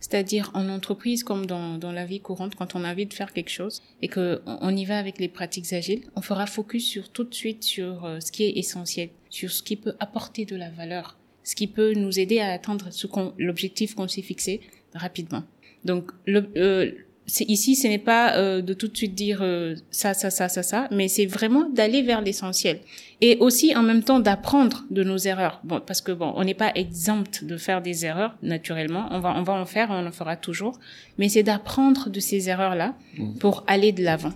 C'est-à-dire en entreprise comme dans, dans la vie courante, quand on a envie de faire quelque chose et que on y va avec les pratiques agiles, on fera focus sur tout de suite sur euh, ce qui est essentiel, sur ce qui peut apporter de la valeur, ce qui peut nous aider à atteindre l'objectif qu'on s'est fixé rapidement. Donc le, euh, ici, ce n'est pas euh, de tout de suite dire euh, ça, ça, ça, ça, ça, mais c'est vraiment d'aller vers l'essentiel et aussi en même temps d'apprendre de nos erreurs. Bon, parce que bon, on n'est pas exempt de faire des erreurs naturellement. On va, on va en faire, on en fera toujours, mais c'est d'apprendre de ces erreurs là mmh. pour aller de l'avant.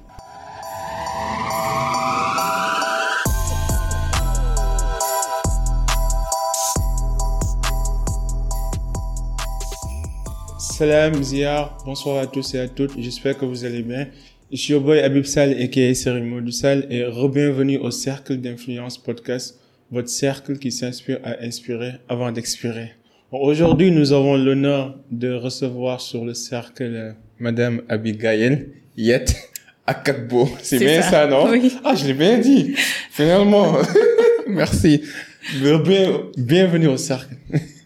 Salam Ziyar, bonsoir à tous et à toutes, j'espère que vous allez bien. Je suis au boy Abib Sal et Serimo du Sal et re-bienvenue au Cercle d'Influence Podcast, votre cercle qui s'inspire à inspirer avant d'expirer. Aujourd'hui, nous avons l'honneur de recevoir sur le cercle euh, Madame Abigail Yet Akakbo. C'est bien ça, non? Oui. Ah, je l'ai bien dit. Finalement. Merci. bienvenue au cercle.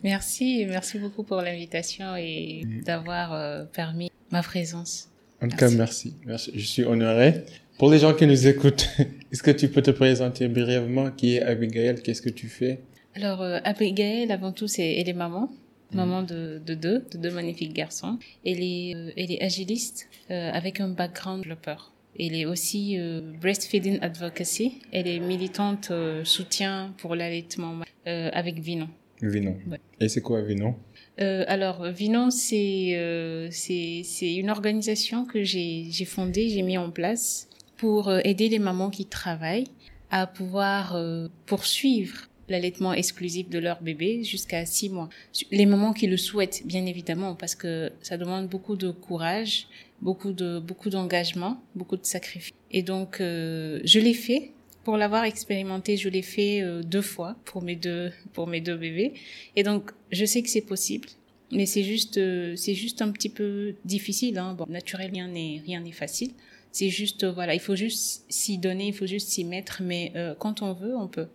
Merci, merci beaucoup pour l'invitation et d'avoir euh, permis ma présence. En tout cas, merci. merci. Je suis honoré. Pour les gens qui nous écoutent, est-ce que tu peux te présenter brièvement qui est Abigail? Qu'est-ce que tu fais? Alors, euh, Abigail, avant tout, c'est elle est maman, mm. maman de, de, deux, de deux magnifiques garçons. Elle est, euh, elle est agiliste avec un background développeur. Elle est aussi breastfeeding advocacy. Elle est militante soutien pour l'allaitement avec Vinon. Vinon. Et c'est quoi Vinon? Euh, alors, Vinon, c'est euh, c'est une organisation que j'ai fondée, j'ai mis en place pour euh, aider les mamans qui travaillent à pouvoir euh, poursuivre l'allaitement exclusif de leur bébé jusqu'à six mois. Les mamans qui le souhaitent, bien évidemment, parce que ça demande beaucoup de courage, beaucoup de beaucoup d'engagement, beaucoup de sacrifices. Et donc, je l'ai fait pour l'avoir expérimenté, je l'ai fait euh, deux fois pour mes deux pour mes deux bébés et donc je sais que c'est possible. Mais c'est juste euh, c'est juste un petit peu difficile hein. Bon, naturellement rien n'est rien n'est facile. C'est juste euh, voilà, il faut juste s'y donner, il faut juste s'y mettre mais quand on veut, on peut.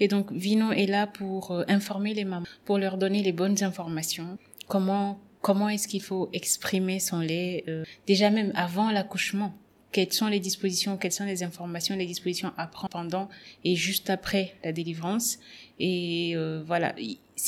Et donc Vino est là pour informer les mamans, pour leur donner les bonnes informations, comment comment est-ce qu'il faut exprimer son lait déjà même avant l'accouchement quelles sont les dispositions, quelles sont les informations, les dispositions à prendre pendant et juste après la délivrance. Et euh, voilà,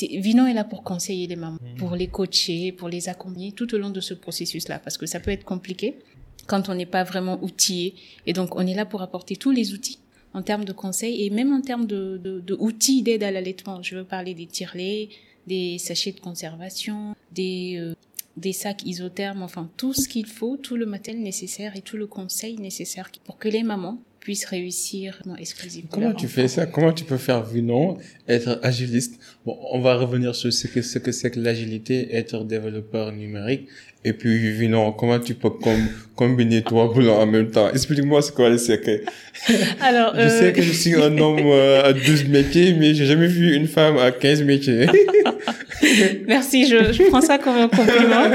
Vino est là pour conseiller les mamans, mmh. pour les coacher, pour les accompagner tout au long de ce processus-là, parce que ça peut être compliqué quand on n'est pas vraiment outillé. Et donc, on est là pour apporter tous les outils en termes de conseils et même en termes de, de, de outils d'aide à l'allaitement. Je veux parler des tirelets, des sachets de conservation, des euh, des sacs isothermes, enfin tout ce qu'il faut, tout le matériel nécessaire et tout le conseil nécessaire pour que les mamans puissent réussir exclusivement. Comment tu fais ça? Comment tu peux faire non être agiliste? Bon, on va revenir sur ce que ce que c'est que l'agilité, être développeur numérique. Et puis, non, comment tu peux combiner trois boulots en même temps? Explique-moi ce quoi le secret. Alors, je sais euh, que je suis un homme euh, à 12 métiers, mais j'ai jamais vu une femme à 15 métiers. Merci, je, je, prends ça comme un compliment.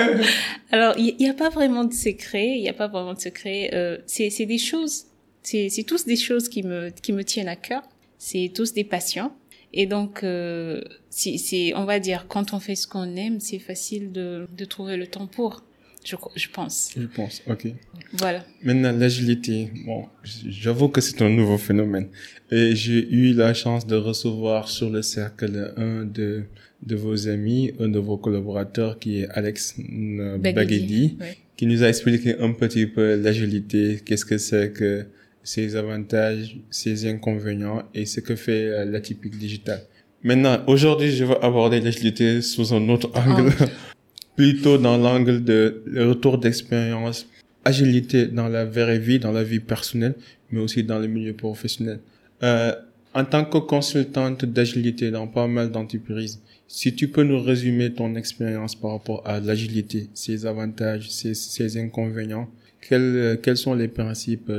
Alors, il n'y a pas vraiment de secret, il n'y a pas vraiment de secret. Euh, c'est des choses, c'est tous des choses qui me, qui me tiennent à cœur. C'est tous des passions. Et donc, euh, c'est, on va dire, quand on fait ce qu'on aime, c'est facile de, de trouver le temps pour. Je, je pense. Je pense, ok. Voilà. Maintenant, l'agilité. Bon, j'avoue que c'est un nouveau phénomène. Et j'ai eu la chance de recevoir sur le cercle un de de vos amis, un de vos collaborateurs qui est Alex Baguedi, qui nous a expliqué un petit peu l'agilité, qu'est-ce que c'est que ses avantages, ses inconvénients et ce que fait euh, l'atypique digital. Maintenant, aujourd'hui, je vais aborder l'agilité sous un autre angle, plutôt dans l'angle de le retour d'expérience, agilité dans la vraie vie, dans la vie personnelle, mais aussi dans le milieu professionnel. Euh, en tant que consultante d'agilité dans pas mal d'entreprises, si tu peux nous résumer ton expérience par rapport à l'agilité, ses avantages, ses, ses inconvénients, quels, quels sont les principes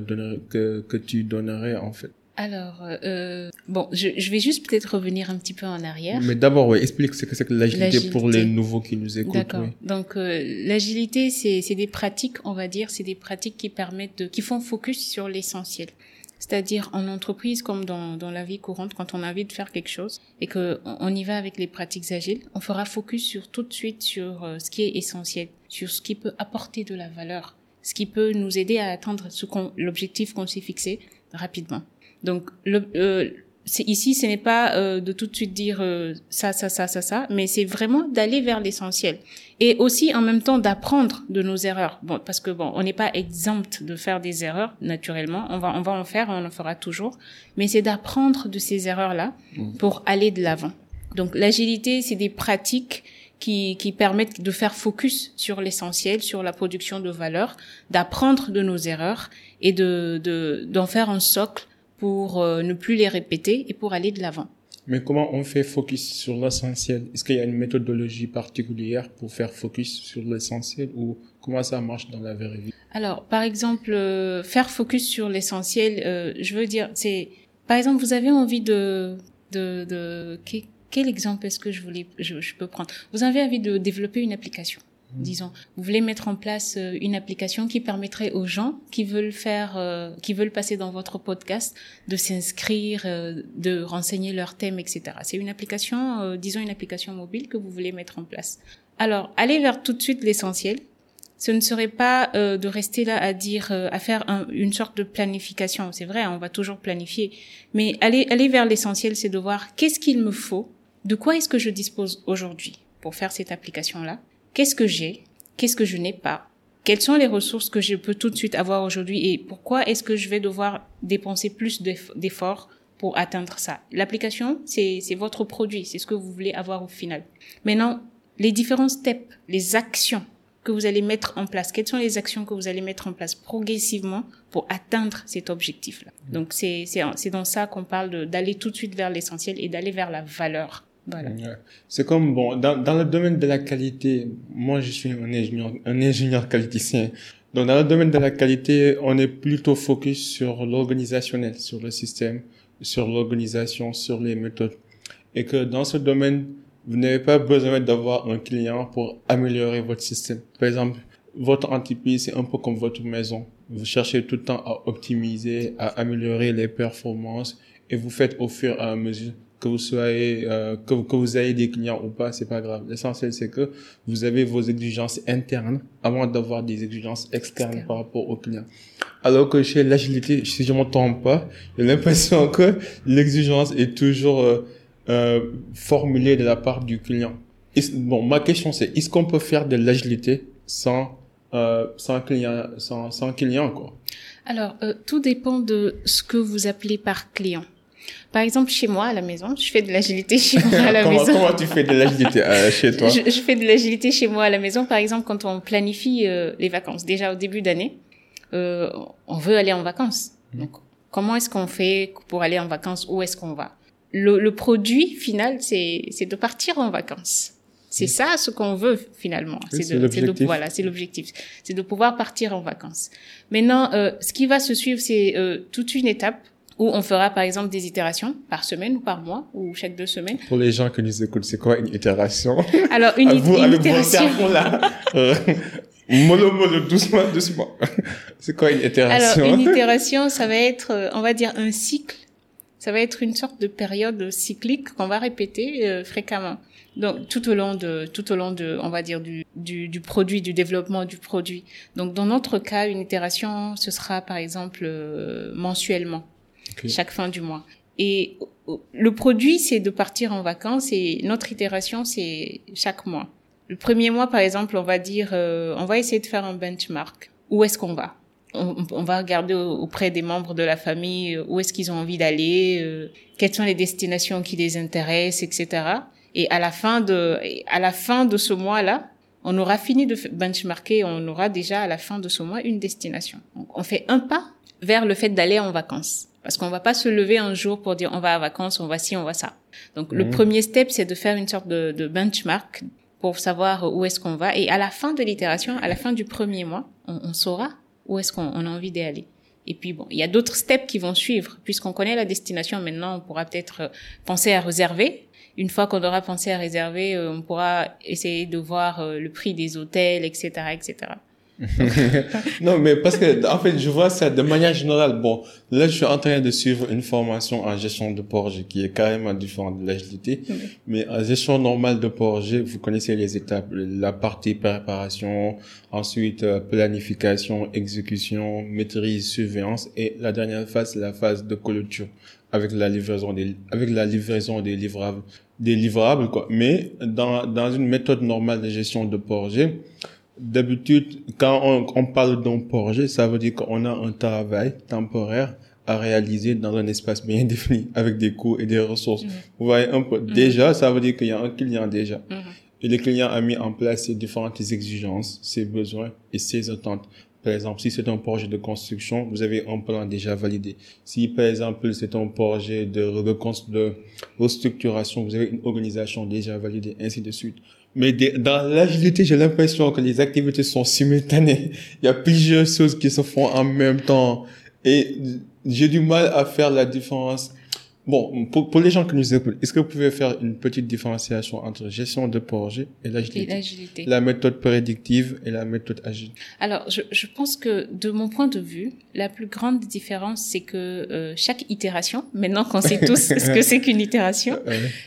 que, que tu donnerais en fait? Alors, euh, bon, je, je vais juste peut-être revenir un petit peu en arrière. Mais d'abord, explique ce que c'est que l'agilité pour les nouveaux qui nous écoutent. D'accord. Donc, euh, l'agilité, c'est des pratiques, on va dire, c'est des pratiques qui permettent de, qui font focus sur l'essentiel. C'est-à-dire en entreprise comme dans, dans la vie courante, quand on a envie de faire quelque chose et que on y va avec les pratiques agiles, on fera focus sur tout de suite sur euh, ce qui est essentiel, sur ce qui peut apporter de la valeur, ce qui peut nous aider à atteindre l'objectif qu'on s'est fixé rapidement. Donc le, euh, ici, ce n'est pas euh, de tout de suite dire euh, ça, ça, ça, ça, ça, mais c'est vraiment d'aller vers l'essentiel. Et aussi, en même temps, d'apprendre de nos erreurs. Bon, parce que bon, on n'est pas exempt de faire des erreurs, naturellement. On va, on va en faire, on en fera toujours. Mais c'est d'apprendre de ces erreurs-là mmh. pour aller de l'avant. Donc, l'agilité, c'est des pratiques qui, qui permettent de faire focus sur l'essentiel, sur la production de valeur, d'apprendre de nos erreurs et de, d'en faire un socle pour euh, ne plus les répéter et pour aller de l'avant. Mais comment on fait focus sur l'essentiel? Est-ce qu'il y a une méthodologie particulière pour faire focus sur l'essentiel ou comment ça marche dans la vraie vie? Alors, par exemple, euh, faire focus sur l'essentiel, euh, je veux dire, c'est, par exemple, vous avez envie de, de, de quel, exemple est-ce que je voulais, je, je peux prendre? Vous avez envie de développer une application. Mmh. disons. Vous voulez mettre en place euh, une application qui permettrait aux gens qui veulent faire, euh, qui veulent passer dans votre podcast, de s'inscrire, euh, de renseigner leur thème, etc. C'est une application, disons une application mobile que vous voulez mettre en place. Alors, allez vers tout de suite l'essentiel. Ce ne serait pas de rester là à dire, à faire une sorte de planification. C'est vrai, on va toujours planifier, mais aller aller vers l'essentiel, c'est de voir qu'est-ce qu'il me faut, de quoi est-ce que je dispose aujourd'hui pour faire cette application-là qu'est-ce que j'ai, qu'est-ce que je n'ai pas, quelles sont les ressources que je peux tout de suite avoir aujourd'hui et pourquoi est-ce que je vais devoir dépenser plus d'efforts pour atteindre ça. L'application, c'est votre produit, c'est ce que vous voulez avoir au final. Maintenant, les différents steps, les actions que vous allez mettre en place, quelles sont les actions que vous allez mettre en place progressivement pour atteindre cet objectif-là. Donc c'est dans ça qu'on parle d'aller tout de suite vers l'essentiel et d'aller vers la valeur. Voilà. C'est comme, bon, dans, dans le domaine de la qualité, moi je suis un ingénieur, un ingénieur qualiticien. Donc dans le domaine de la qualité, on est plutôt focus sur l'organisationnel, sur le système, sur l'organisation, sur les méthodes. Et que dans ce domaine, vous n'avez pas besoin d'avoir un client pour améliorer votre système. Par exemple, votre entreprise, c'est un peu comme votre maison. Vous cherchez tout le temps à optimiser, à améliorer les performances et vous faites au fur et à mesure que vous soyez euh, que, que, vous ayez des clients ou pas c'est pas grave. L'essentiel c'est que vous avez vos exigences internes avant d'avoir des exigences externes par rapport aux clients. Alors que chez l'agilité si je ne me trompe pas j'ai l'impression que l'exigence est toujours euh, euh, formulée de la part du client. Bon ma question c'est est-ce qu'on peut faire de l'agilité sans euh, sans client sans, sans client quoi? Alors euh, tout dépend de ce que vous appelez par client par exemple, chez moi, à la maison, je fais de l'agilité chez moi à la comment, maison. Comment tu fais de l'agilité euh, chez toi je, je, fais de l'agilité chez moi à la maison. Par exemple, quand on planifie euh, les vacances, déjà au début d'année, euh, on veut aller en vacances. Mmh. Donc, comment est-ce qu'on fait pour aller en vacances? Où est-ce qu'on va? Le, le, produit final, c'est de partir en vacances. C'est mmh. ça ce qu'on veut finalement. Oui, c'est l'objectif. Voilà, c'est l'objectif. C'est de pouvoir partir en vacances. Maintenant, euh, ce qui va se suivre, c'est euh, toute une étape où on fera par exemple des itérations par semaine ou par mois ou chaque deux semaines. Pour les gens qui nous écoutent, c'est quoi une itération? Alors une, vous, une itération. là. Euh, mollo mollo doucement doucement. c'est quoi une itération? Alors une itération, ça va être, euh, on va dire un cycle. Ça va être une sorte de période cyclique qu'on va répéter euh, fréquemment. Donc tout au long de tout au long de on va dire du, du, du produit du développement du produit. Donc dans notre cas une itération ce sera par exemple euh, mensuellement chaque fin du mois. Et le produit, c'est de partir en vacances et notre itération, c'est chaque mois. Le premier mois, par exemple, on va dire, euh, on va essayer de faire un benchmark. Où est-ce qu'on va? On, on, va regarder auprès des membres de la famille euh, où est-ce qu'ils ont envie d'aller, euh, quelles sont les destinations qui les intéressent, etc. Et à la fin de, à la fin de ce mois-là, on aura fini de benchmarker, on aura déjà à la fin de ce mois une destination. Donc, on fait un pas vers le fait d'aller en vacances. Parce qu'on va pas se lever un jour pour dire on va à vacances, on va ci, on va ça. Donc le mmh. premier step, c'est de faire une sorte de, de benchmark pour savoir où est-ce qu'on va. Et à la fin de l'itération, à la fin du premier mois, on, on saura où est-ce qu'on a envie d'aller. Et puis bon, il y a d'autres steps qui vont suivre. Puisqu'on connaît la destination maintenant, on pourra peut-être euh, penser à réserver. Une fois qu'on aura pensé à réserver, euh, on pourra essayer de voir euh, le prix des hôtels, etc., etc. non, mais parce que, en fait, je vois ça de manière générale. Bon, là, je suis en train de suivre une formation en gestion de projet qui est carrément différente de l'agilité. Mais en gestion normale de projet, vous connaissez les étapes. La partie préparation, ensuite euh, planification, exécution, maîtrise, surveillance et la dernière phase, la phase de clôture avec la livraison des, avec la livraison des livrables, des livrables, quoi. Mais dans, dans une méthode normale de gestion de projet, D'habitude, quand on, on parle d'un projet, ça veut dire qu'on a un travail temporaire à réaliser dans un espace bien défini avec des coûts et des ressources. Mhm. Vous voyez un peu. Mhm. Déjà, ça veut dire qu'il y a un client déjà. Mhm. Et le client a mis en place ses différentes exigences, ses besoins et ses attentes. Par exemple, si c'est un projet de construction, vous avez un plan déjà validé. Si, par exemple, c'est un projet de, de restructuration, vous avez une organisation déjà validée, ainsi de suite. Mais dans l'agilité, j'ai l'impression que les activités sont simultanées. Il y a plusieurs choses qui se font en même temps. Et j'ai du mal à faire la différence. Bon, pour, pour les gens qui nous écoutent, est-ce que vous pouvez faire une petite différenciation entre gestion de projet et l'agilité? La méthode prédictive et la méthode agile. Alors, je, je, pense que de mon point de vue, la plus grande différence, c'est que euh, chaque itération, maintenant qu'on sait tous ce que c'est qu'une itération,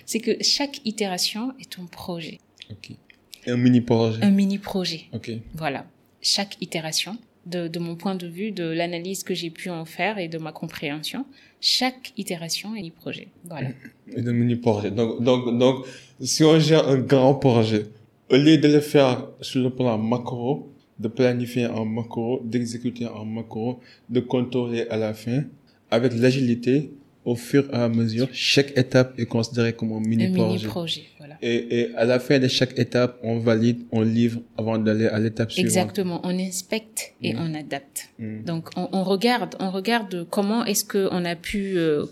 c'est que chaque itération est un projet. Ok. Un mini projet. Un mini projet. Ok. Voilà. Chaque itération, de, de mon point de vue, de l'analyse que j'ai pu en faire et de ma compréhension, chaque itération est un mini projet. Voilà. Et un mini projet. Donc, donc, donc, si on gère un grand projet, au lieu de le faire sur le plan macro, de planifier en macro, d'exécuter en macro, de contrôler à la fin, avec l'agilité, au fur et à mesure, chaque étape est considérée comme un mini projet. Un mini. Et, et à la fin de chaque étape, on valide, on livre avant d'aller à l'étape suivante. Exactement, on inspecte et mm. on adapte. Mm. Donc on, on, regarde, on regarde comment est-ce que on a pu euh,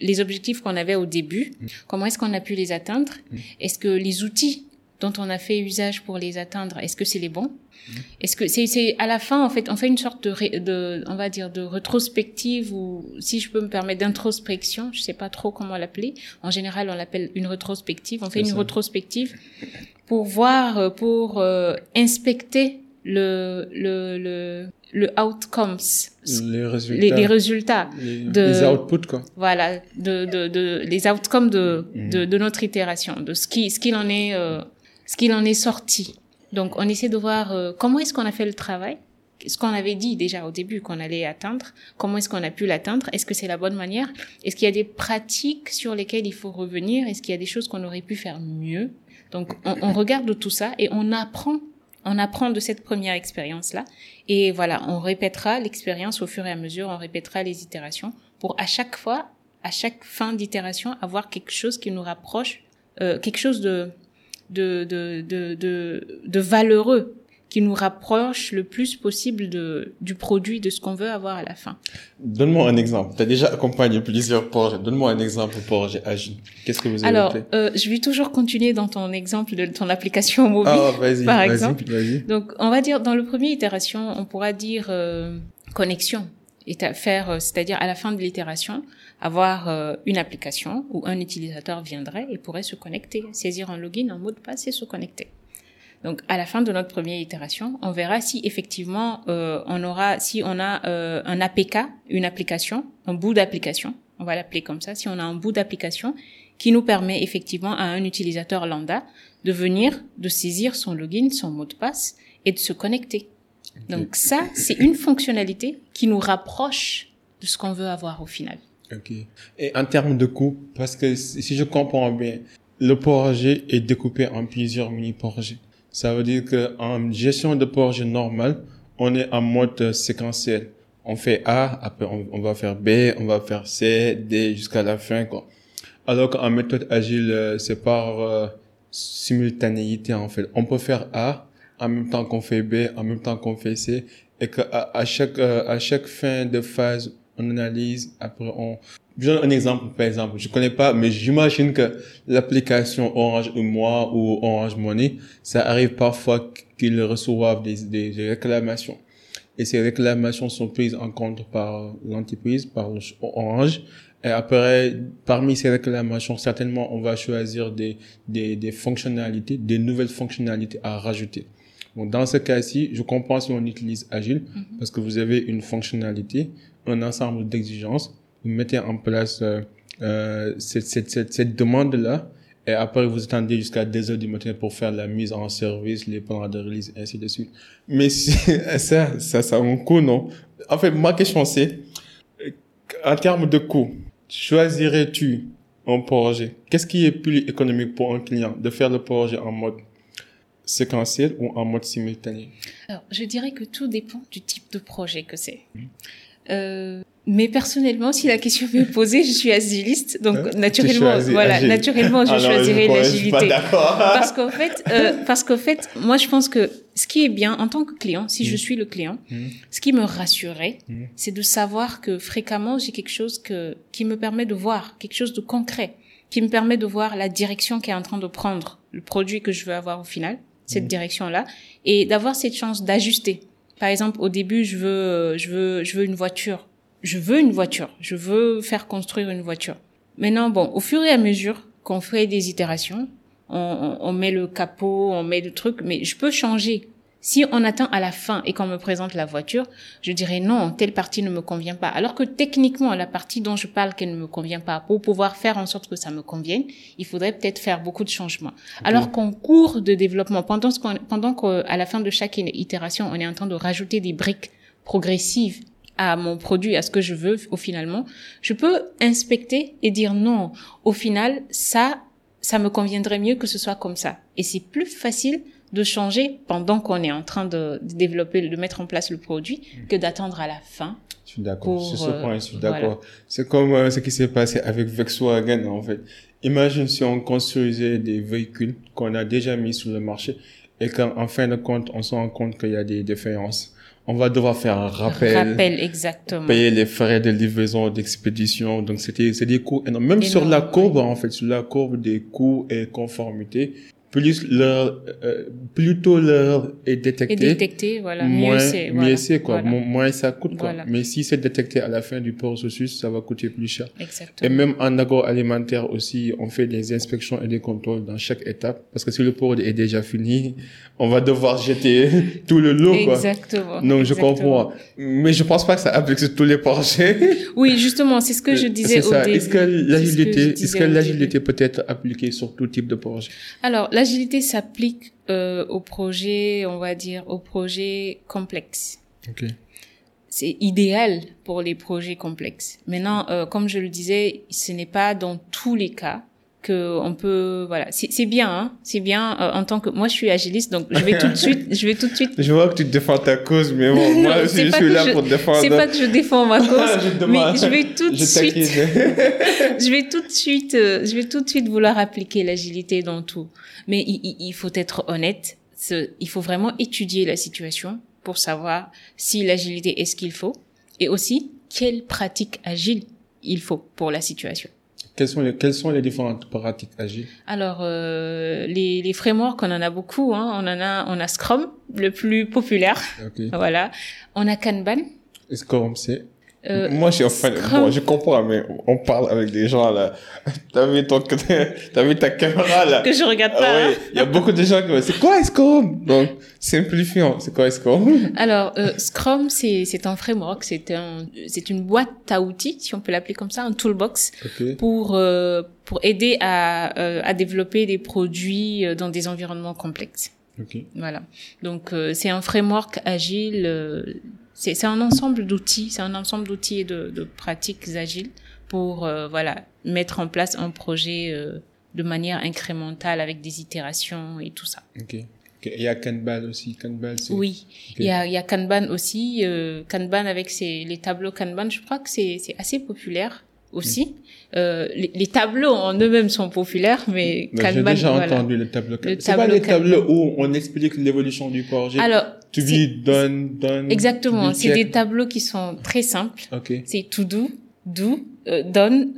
les objectifs qu'on avait au début, mm. comment est-ce qu'on a pu les atteindre Est-ce que les outils dont on a fait usage pour les atteindre, est-ce que c'est les bons? Est-ce que c'est à la fin en fait on fait une sorte de, de on va dire de rétrospective ou si je peux me permettre d'introspection, je sais pas trop comment l'appeler. En général, on l'appelle une rétrospective. On fait une rétrospective pour voir pour euh, inspecter le le le le outcomes. Les résultats les, résultats. les, de les outputs quoi. Voilà de de, de les outcomes de, de, de notre itération de ce qui ce qu'il en est euh, ce qu'il en est sorti donc, on essaie de voir euh, comment est-ce qu'on a fait le travail, ce qu'on avait dit déjà au début qu'on allait atteindre, comment est-ce qu'on a pu l'atteindre, est-ce que c'est la bonne manière, est-ce qu'il y a des pratiques sur lesquelles il faut revenir, est-ce qu'il y a des choses qu'on aurait pu faire mieux. Donc, on, on regarde tout ça et on apprend, on apprend de cette première expérience-là. Et voilà, on répétera l'expérience au fur et à mesure, on répétera les itérations pour à chaque fois, à chaque fin d'itération, avoir quelque chose qui nous rapproche, euh, quelque chose de de, de, de, de, de valeureux qui nous rapproche le plus possible de, du produit, de ce qu'on veut avoir à la fin. Donne-moi un exemple. Tu as déjà accompagné plusieurs projets. Donne-moi un exemple projet agile. Qu'est-ce que vous avez Alors, euh, je vais toujours continuer dans ton exemple de ton application mobile, ah, par exemple. Donc, on va dire, dans le premier itération, on pourra dire euh, connexion. Et faire, euh, c'est-à-dire à la fin de l'itération, avoir euh, une application où un utilisateur viendrait et pourrait se connecter, saisir un login, un mot de passe et se connecter. Donc à la fin de notre première itération, on verra si effectivement euh, on aura, si on a euh, un APK, une application, un bout d'application, on va l'appeler comme ça, si on a un bout d'application qui nous permet effectivement à un utilisateur lambda de venir, de saisir son login, son mot de passe et de se connecter. Donc ça, c'est une fonctionnalité qui nous rapproche de ce qu'on veut avoir au final. Ok. Et en termes de coût, parce que si je comprends bien, le projet est découpé en plusieurs mini-projets. Ça veut dire que en gestion de projet normal, on est en mode séquentiel. On fait A, après on, va faire B, on va faire C, D jusqu'à la fin, quoi. Alors qu'en méthode agile, euh, c'est par euh, simultanéité, en fait. On peut faire A en même temps qu'on fait B, en même temps qu'on fait C, et qu'à chaque, euh, à chaque fin de phase on analyse, après on... Je donne un exemple, par exemple. Je connais pas, mais j'imagine que l'application Orange ou moi ou Orange Money, ça arrive parfois qu'ils reçoivent des, des, réclamations. Et ces réclamations sont prises en compte par l'entreprise, par Orange. Et après, parmi ces réclamations, certainement, on va choisir des, des, des fonctionnalités, des nouvelles fonctionnalités à rajouter. Bon, dans ce cas-ci, je comprends si on utilise Agile Mhm. parce que vous avez une fonctionnalité, un ensemble d'exigences. Vous mettez en place euh, euh, cette, cette, cette, cette demande-là et après vous attendez jusqu'à 2 heures du matin pour faire la mise en service, les plans de release, ainsi de suite. Mais si, ça, ça, ça a un coût, non? En fait, ma question c'est, en termes de coût, choisirais-tu un projet? Qu'est-ce qui est plus économique pour un client de faire le projet en mode séquentiel ou en mode simultané? Alors, je dirais que tout dépend du type de projet que c'est. Mhm. Euh, mais personnellement, si la question m'est posée, je suis agiliste, donc Hein naturellement, voilà, agile. naturellement, je Ah non, choisirai crois- Je suis pas l'agilité. d'accord. Parce qu'en fait, euh, parce qu'en fait, moi, je pense que ce qui est bien en tant que client, si je Mhm. suis le client, Mhm. ce qui me rassurait, Mhm. c'est de savoir que fréquemment, j'ai quelque chose que qui me permet de voir quelque chose de concret, qui me permet de voir la direction qui est en train de prendre le produit que je veux avoir au final, cette Mhm. direction-là, et d'avoir cette chance d'ajuster. Par exemple, au début, je veux, je veux, je veux une voiture. Je veux une voiture. Je veux faire construire une voiture. Maintenant, bon, au fur et à mesure qu'on fait des itérations, on, on, on met le capot, on met le truc, mais je peux changer. Si on attend à la fin et qu'on me présente la voiture, je dirais non, telle partie ne me convient pas. Alors que techniquement, la partie dont je parle qu'elle ne me convient pas, pour pouvoir faire en sorte que ça me convienne, il faudrait peut-être faire beaucoup de changements. Alors qu'en cours de développement, pendant ce qu'on, pendant qu'à la fin de chaque itération, on est en train de rajouter des briques progressives à mon produit, à ce que je veux au finalement, je peux inspecter et dire non, au final, ça, ça me conviendrait mieux que ce soit comme ça. Et c'est plus facile de changer pendant qu'on est en train de, de développer, de mettre en place le produit, que d'attendre à la fin. Je suis d'accord. Sur ce euh, point, je suis voilà. d'accord. C'est comme euh, ce qui s'est passé avec Volkswagen, en fait. Imagine si on construisait des véhicules qu'on a déjà mis sur le marché et qu'en en fin de compte, on se rend compte qu'il y a des défaillances. On va devoir faire un rappel, Rappel, exactement. payer les frais de livraison, d'expédition. Donc, c'était, c'est des coûts énormes. Même sur la courbe, en fait, sur la courbe des coûts et conformité, plus leur, euh, plutôt l'heure est Et détectée détecter, voilà, moins, mieux c'est. mieux Voilà, c'est, quoi. voilà, Mo- Moins ça coûte, quoi. Voilà. Mais si c'est détecté à la fin du processus, ça va coûter plus cher. Et exactement. même en agroalimentaire aussi, on fait des inspections et des contrôles dans chaque étape. Parce que si le produit est déjà fini, on va devoir jeter tout le lot, quoi. Exactement. Donc, je exactement. comprends. Mais je pense pas que ça applique sur tous les projets. Oui, justement, c'est ce que je disais C'est au ça. début. Est-ce que l'agilité, est-ce disais que l'agilité peut être appliquée sur tout type de projet? Alors, l'agilité s'applique euh, aux projets, on va dire, aux projets complexes. Ok. C'est idéal pour les projets complexes. Maintenant, euh, comme je le disais, ce n'est pas dans tous les cas que on peut voilà c'est c'est bien hein, c'est bien euh, en tant que moi je suis agiliste donc je vais tout de suite je vais tout de suite Je vois que tu défends ta cause, mais bon, Non, moi aussi, je suis là je- pour défendre. c'est pas que je défends ma cause je mais je vais tout de suite je vais tout de suite, euh, je vais tout de suite vouloir appliquer l'agilité dans tout. Mais il, il- il faut être honnête. Il faut vraiment étudier la situation pour savoir si l'agilité est ce qu'il faut et aussi quelle pratique agile il faut pour la situation. Quelles sont les, quelles sont les différentes pratiques agiles? Alors euh, les, les frameworks, on en a beaucoup. Hein. On en a, on a Scrum, le plus populaire. Voilà. On a Kanban. Qu'on sait? Euh, Moi, je suis Scrum. bon, je comprends, mais on parle avec des gens, là. T'as vu ton, t'as vu ta caméra, là? que je regarde pas. Ah hein. oui, il y a beaucoup de gens qui c'est quoi Scrum? Donc, simplifiant. C'est quoi Scrum? Alors, euh, Scrum, c'est c'est un framework, c'est un c'est une boîte à outils, si on peut l'appeler comme ça, un toolbox Ok. pour euh, pour aider à euh, à développer des produits dans des environnements complexes. Ok. Voilà. Donc euh, c'est un framework agile. C'est c'est un ensemble d'outils, c'est un ensemble d'outils et de, de pratiques agiles pour euh, voilà mettre en place un projet euh, de manière incrémentale avec des itérations et tout ça. Ok. Ok. Il y a Kanban aussi. Kanban. Oui, il y a, il y a Kanban aussi. Euh, Kanban avec ses, les tableaux Kanban, je crois que c'est c'est assez populaire aussi. Euh, les, les tableaux en eux-mêmes sont populaires, mais Mais J'ai Kanban, déjà voilà. entendu le tableau. Le C'est pas tableau les Kanban. tableaux où on explique l'évolution du projet. Alors, to be done, done. exactement, c'est des tableaux qui sont très simples. Ok. C'est to do, do, euh, done,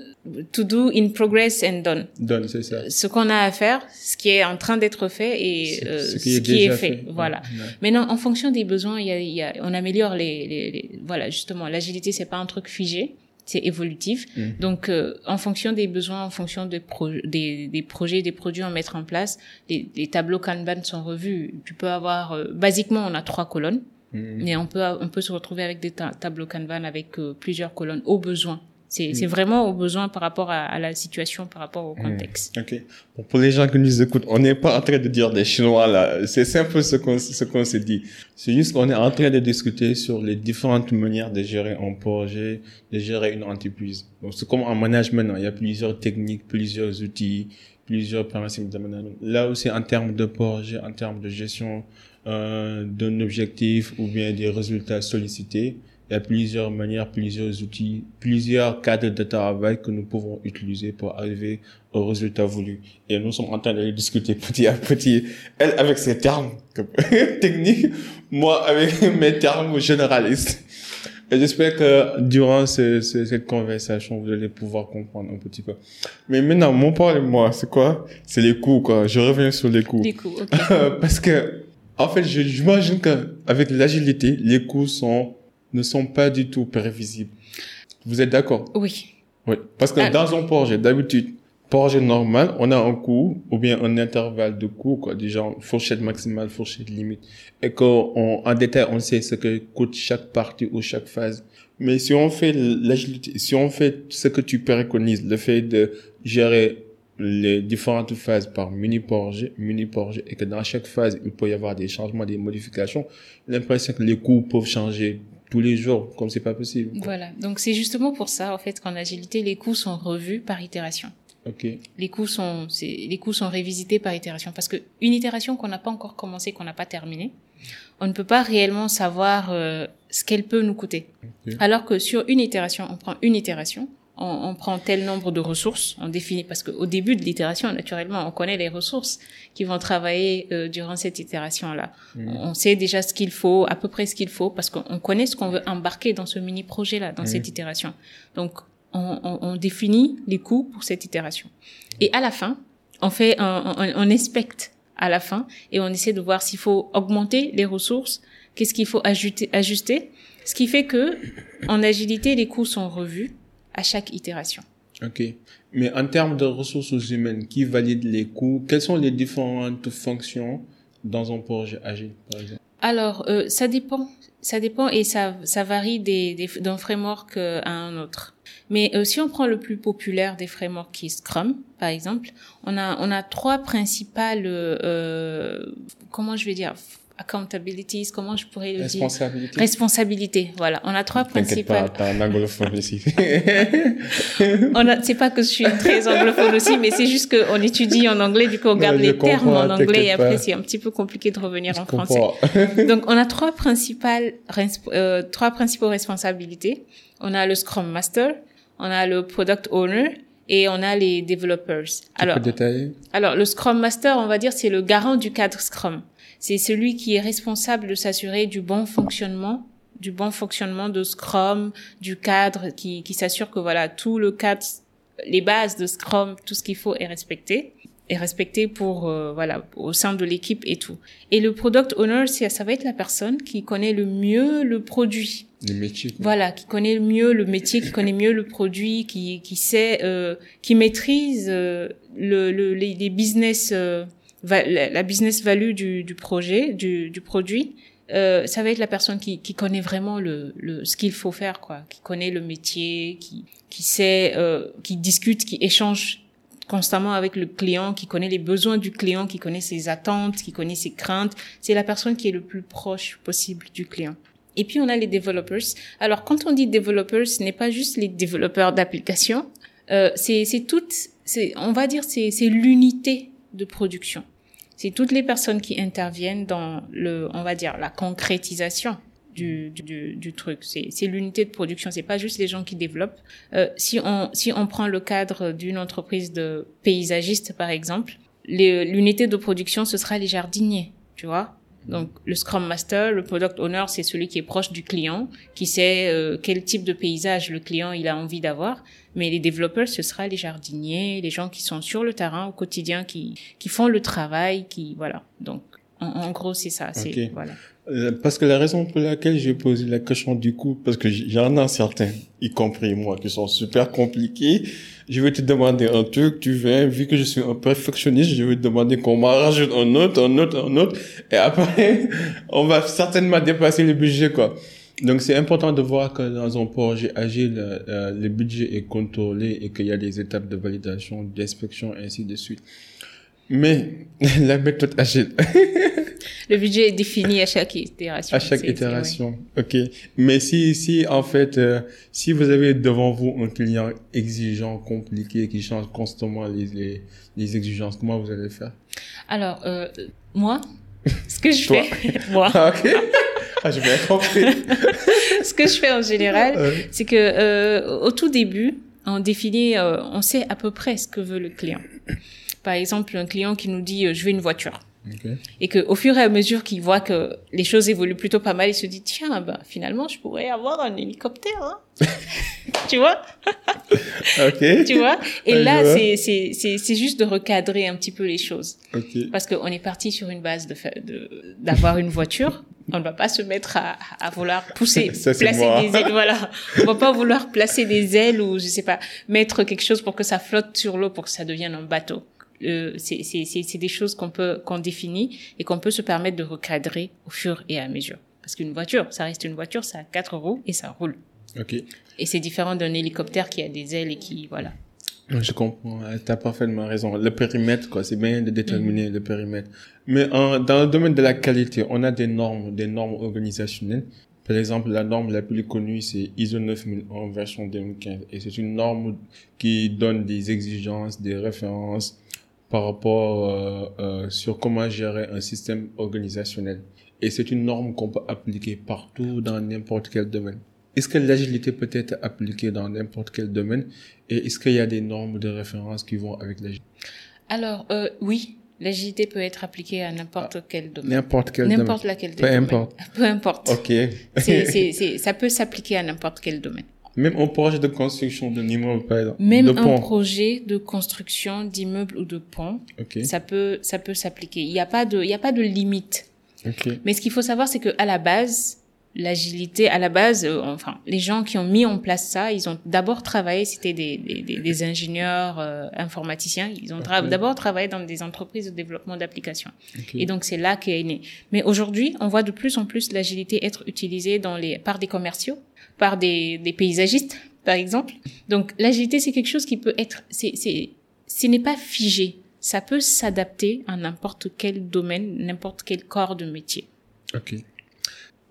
to do, in progress and done. Done, c'est ça. Ce qu'on a à faire, ce qui est en train d'être fait et euh, ce qui est qui est déjà fait. fait. Voilà. Ouais. Maintenant, en fonction des besoins, il y a, il y a, on améliore les, les, les- voilà, justement, l'agilité, c'est pas un truc figé. C'est évolutif. Mm. Donc, euh, en fonction des besoins, en fonction des, pro- des, des projets, des produits à mettre en place, les, les tableaux Kanban sont revus. Tu peux avoir, euh, basiquement, on a trois colonnes, Mm. mais on peut, on peut se retrouver avec des ta- tableaux Kanban avec euh, plusieurs colonnes au besoin. C'est Mm. c'est vraiment au besoin par rapport à, à la situation, par rapport au contexte. Ok. Bon, pour les gens qui nous écoutent, on n'est pas en train de dire des Chinois là. C'est peu ce qu'on ce qu'on s'est dit. C'est juste qu'on est en train de discuter sur les différentes manières de gérer un projet, de gérer une entreprise. Donc c'est comme en management, hein. il y a plusieurs techniques, plusieurs outils, plusieurs principes de management. Là aussi en termes de projet, en termes de gestion euh, d'un objectif ou bien des résultats sollicités, il y a plusieurs manières, plusieurs outils, plusieurs cadres de travail que nous pouvons utiliser pour arriver au résultat voulu. Et nous sommes en train de les discuter petit à petit. Elle avec ses termes techniques, moi avec mes termes généralistes. Et j'espère que durant ce- ce- cette conversation, vous allez pouvoir comprendre un petit peu. Mais maintenant, mon problème, moi, c'est quoi? C'est les coûts, quoi. Je reviens sur les coûts. Coup, ok. Parce que, en fait, j'imagine que avec l'agilité, les coûts sont ne sont pas du tout prévisibles. Vous êtes d'accord? Oui. Oui. Parce que Ah. dans un projet, d'habitude, projet normal, on a un coût ou bien un intervalle de coût, quoi, du genre fourchette maximale, fourchette limite, et qu'en en détail, on sait ce que coûte chaque partie ou chaque phase. Mais si on fait l'agilité, si on fait ce que tu préconises, le fait de gérer les différentes phases par mini-projet, mini-projet, et que dans chaque phase, il peut y avoir des changements, des modifications, l'impression que les coûts peuvent changer tous les jours, comme c'est pas possible. quoi. Voilà. Donc, c'est justement pour ça, en fait, qu'en agilité, les coûts sont revus par itération. Ok. Les coûts sont, c'est, les coûts sont révisités par itération. Parce que une itération qu'on n'a pas encore commencé, qu'on n'a pas terminée, on ne peut pas réellement savoir euh, ce qu'elle peut nous coûter. Alors que sur une itération, on prend une itération, on, on prend tel nombre de ressources, on définit, parce qu'au début de l'itération, naturellement, on connaît les ressources qui vont travailler euh, durant cette itération-là. Mhm. On sait déjà ce qu'il faut, à peu près ce qu'il faut, parce qu'on on connaît ce qu'on veut embarquer dans ce mini-projet-là, dans Mhm. cette itération. Donc, on, on, on définit les coûts pour cette itération. Et à la fin, on fait, un, on, on inspecte à la fin et on essaie de voir s'il faut augmenter les ressources, qu'est-ce qu'il faut ajouter, ajuster. Ce qui fait que, en agilité, les coûts sont revus à chaque itération. Ok. Mais en termes de ressources humaines, qui valide les coûts? Quelles sont les différentes fonctions dans un projet agile, par exemple? Alors, euh, ça dépend. Ça dépend et ça, ça varie des, des- d'un framework euh, à un autre. Mais euh, si on prend le plus populaire des frameworks qui est Scrum, par exemple, on a, on a trois principales, euh, comment je vais dire, accountabilities, comment je pourrais le dire Responsabilité Responsabilité, voilà. On a trois T'inquiète pas, principales. t'as un anglophone ici. On a, c'est pas que je suis très anglophone aussi, mais c'est juste qu'on étudie en anglais, du coup on garde je les termes en anglais et après c'est un petit peu compliqué de revenir en français. Donc, on a trois principales, euh, trois principaux responsabilités. On a le Scrum Master, on a le Product Owner et on a les developers. Tu Alors, peux détailler? alors le Scrum Master, on va dire, c'est le garant du cadre Scrum. C'est celui qui est responsable de s'assurer du bon fonctionnement, du bon fonctionnement de Scrum, du cadre, qui, qui s'assure que voilà tout le cadre, les bases de Scrum, tout ce qu'il faut est respecté est respecté pour euh, voilà au sein de l'équipe et tout. Et le product owner, c'est ça va être la personne qui connaît le mieux le produit. Les métiers. quoi. Voilà, qui connaît mieux le métier, qui connaît mieux le produit, qui qui sait, euh, qui maîtrise euh, le, le les, les business, euh, la, business value du, du projet, du, du produit. Euh, ça va être la personne qui, qui connaît vraiment le, le ce qu'il faut faire, quoi, qui connaît le métier, qui qui sait, euh, qui discute, qui échange constamment avec le client, qui connaît les besoins du client, qui connaît ses attentes, qui connaît ses craintes. C'est la personne qui est le plus proche possible du client. Et puis on a les developers. Alors quand on dit developers, ce n'est pas juste les développeurs d'applications. Euh, c'est toute, on va dire c'est l'unité de production. C'est toutes les personnes qui interviennent dans le, on va dire la concrétisation du truc. C'est l'unité de production. C'est pas juste les gens qui développent. Euh, si on si on prend le cadre d'une entreprise de paysagistes par exemple, l'unité de production ce sera les jardiniers, tu vois. Donc le Scrum Master, le Product Owner, c'est celui qui est proche du client, qui sait euh, quel type de paysage le client il a envie d'avoir. Mais les développeurs, ce sera les jardiniers, les gens qui sont sur le terrain au quotidien, qui qui font le travail, qui voilà. Donc En, gros, c'est ça. C'est voilà. Euh, parce que la raison pour laquelle j'ai posé la question du coup, parce que j'en ai certains, y compris moi, qui sont super compliqués. Je vais te demander un truc, tu viens, vu que je suis un perfectionniste, je vais te demander qu'on m'en rajoute un autre, un autre, un autre, et après, on va certainement dépasser le budget, quoi. Donc c'est important de voir que dans un projet agile, euh, le budget est contrôlé et qu'il y a des étapes de validation, d'inspection, ainsi de suite. Mais la méthode agile. le budget est défini à chaque itération. À chaque itération, ok. Mais si, si en fait, euh, si vous avez devant vous un client exigeant, compliqué, qui change constamment les, les, les exigences, comment vous allez faire? Alors, euh, moi, ce que je fais, moi. Ah, ok. Ah, j'ai bien compris. ce que je fais en général, c'est que euh, au tout début, on définit, euh, on sait à peu près ce que veut le client. Par exemple, un client qui nous dit euh, je veux une voiture. Et que au fur et à mesure qu'il voit que les choses évoluent plutôt pas mal, il se dit tiens ben finalement je pourrais avoir un hélicoptère, hein tu vois? Ok. Tu vois? Et là c'est c'est c'est c'est juste de recadrer un petit peu les choses. Okay. Parce qu'on est parti sur une base de de d'avoir une voiture. On ne va pas se mettre à, à vouloir pousser, placer des ailes. Voilà, on va pas vouloir placer des ailes ou je sais pas mettre quelque chose pour que ça flotte sur l'eau pour que ça devienne un bateau euh, c'est des choses qu'on peut qu'on définit et qu'on peut se permettre de recadrer au fur et à mesure. Parce qu'une voiture, ça reste une voiture, ça a quatre roues et ça roule. Et c'est différent d'un hélicoptère qui a des ailes et qui voilà. Je comprends, tu as parfaitement raison. Le périmètre, quoi, c'est bien de déterminer mm-hmm. le périmètre. Mais en, dans le domaine de la qualité, on a des normes, des normes organisationnelles. Par exemple, la norme la plus connue, c'est ISO 9001 version 2015. Et c'est une norme qui donne des exigences, des références, par rapport euh, euh, sur comment gérer un système organisationnel. Et c'est une norme qu'on peut appliquer partout dans n'importe quel domaine. Est-ce que l'agilité peut être appliquée dans n'importe quel domaine? Et est-ce qu'il y a des normes de référence qui vont avec l'agilité? Alors euh, oui, l'agilité peut être appliquée à n'importe ah, quel domaine. N'importe quel domaine. N'importe laquelle Peu importe. Peu importe. Ok. c'est, c'est, ça peut s'appliquer à n'importe quel domaine. Même un projet de construction d'un immeuble, par exemple. Même un projet de construction d'immeuble ou de pont, ça peut, ça peut s'appliquer. Il n'y a pas de, il y a pas de limite. Mais ce qu'il faut savoir, c'est que à la base, l'agilité, à la base, euh, enfin, les gens qui ont mis en place ça, ils ont d'abord travaillé, c'était des, des, des, ingénieurs euh, informaticiens, ils ont d'abord travaillé dans des entreprises de développement d'applications. Et donc, c'est là qu'est né. Mais aujourd'hui, on voit de plus en plus l'agilité être utilisée dans les, par des commerciaux par des, des paysagistes, par exemple. Donc l'agilité, c'est quelque chose qui peut être, c'est, c'est, ce n'est pas figé. Ça peut s'adapter à n'importe quel domaine, n'importe quel corps de métier. Ok.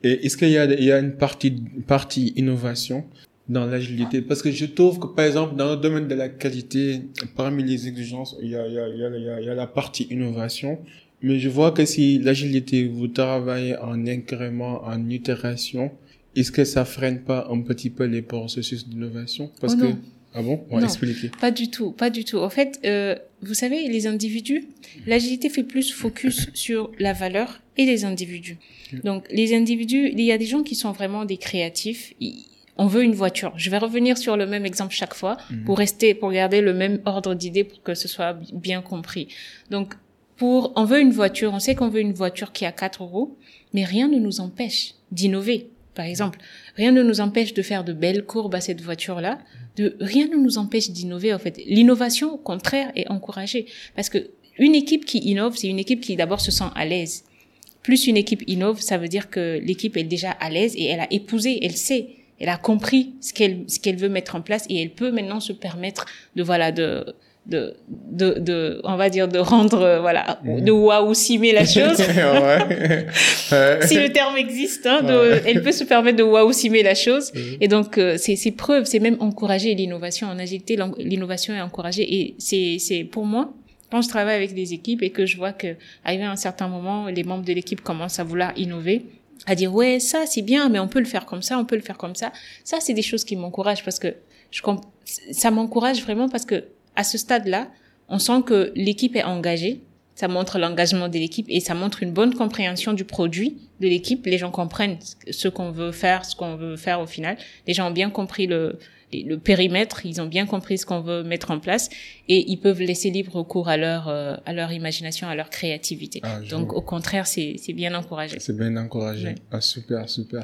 Et est-ce qu'il y a, il y a une partie, partie innovation dans l'agilité? Parce que je trouve que, par exemple, dans le domaine de la qualité, parmi les exigences, il y a, il y a, il y a, il y a la partie innovation. Mais je vois que si l'agilité, vous travaillez en incrément, en itération, est-ce que ça freine pas un petit peu les processus d'innovation? Parce oh que ah bon? On va expliquer. Pas du tout, pas du tout. En fait, euh, vous savez, les individus, l'agilité fait plus focus sur la valeur et les individus. Donc, les individus, il y a des gens qui sont vraiment des créatifs. on veut une voiture. Je vais revenir sur le même exemple chaque fois mhm. pour rester, pour garder le même ordre d'idée pour que ce soit bien compris. Donc, pour, on veut une voiture, on sait qu'on veut une voiture qui a quatre roues, mais rien ne nous empêche d'innover par exemple. Rien ne nous empêche de faire de belles courbes à cette voiture-là. De, rien ne nous empêche d'innover, en fait. L'innovation, au contraire, est encouragée. Parce que une équipe qui innove, c'est une équipe qui d'abord se sent à l'aise. Plus une équipe innove, ça veut dire que l'équipe est déjà à l'aise et elle a épousé, elle sait, elle a compris ce qu'elle, ce qu'elle veut mettre en place et elle peut maintenant se permettre de, voilà, de, de, de, de, on va dire, de rendre, euh, voilà, mhm. de waouh simer la chose. si le terme existe, hein, elle peut se permettre de waouh simer la chose. Mhm. Et donc, euh, c'est, c'est preuve, c'est même encourager l'innovation. En agilité, l'innovation est encouragée. Et c'est, c'est, pour moi, quand je travaille avec des équipes et que je vois que, arrivé à un certain moment, les membres de l'équipe commencent à vouloir innover, à dire, ouais, ça, c'est bien, mais on peut le faire comme ça, on peut le faire comme ça. Ça, c'est des choses qui m'encouragent parce que je, ça m'encourage vraiment parce que à ce stade-là, on sent que l'équipe est engagée. ça montre l'engagement de l'équipe et ça montre une bonne compréhension du produit de l'équipe. Les gens comprennent ce qu'on veut faire, ce qu'on veut faire au final. Les gens ont bien compris le, le périmètre, ils ont bien compris ce qu'on veut mettre en place et ils peuvent laisser libre cours à leur euh, à leur imagination, à leur créativité. Ah, Donc au contraire, c'est c'est bien encouragé. C'est bien encouragé. Ah super super.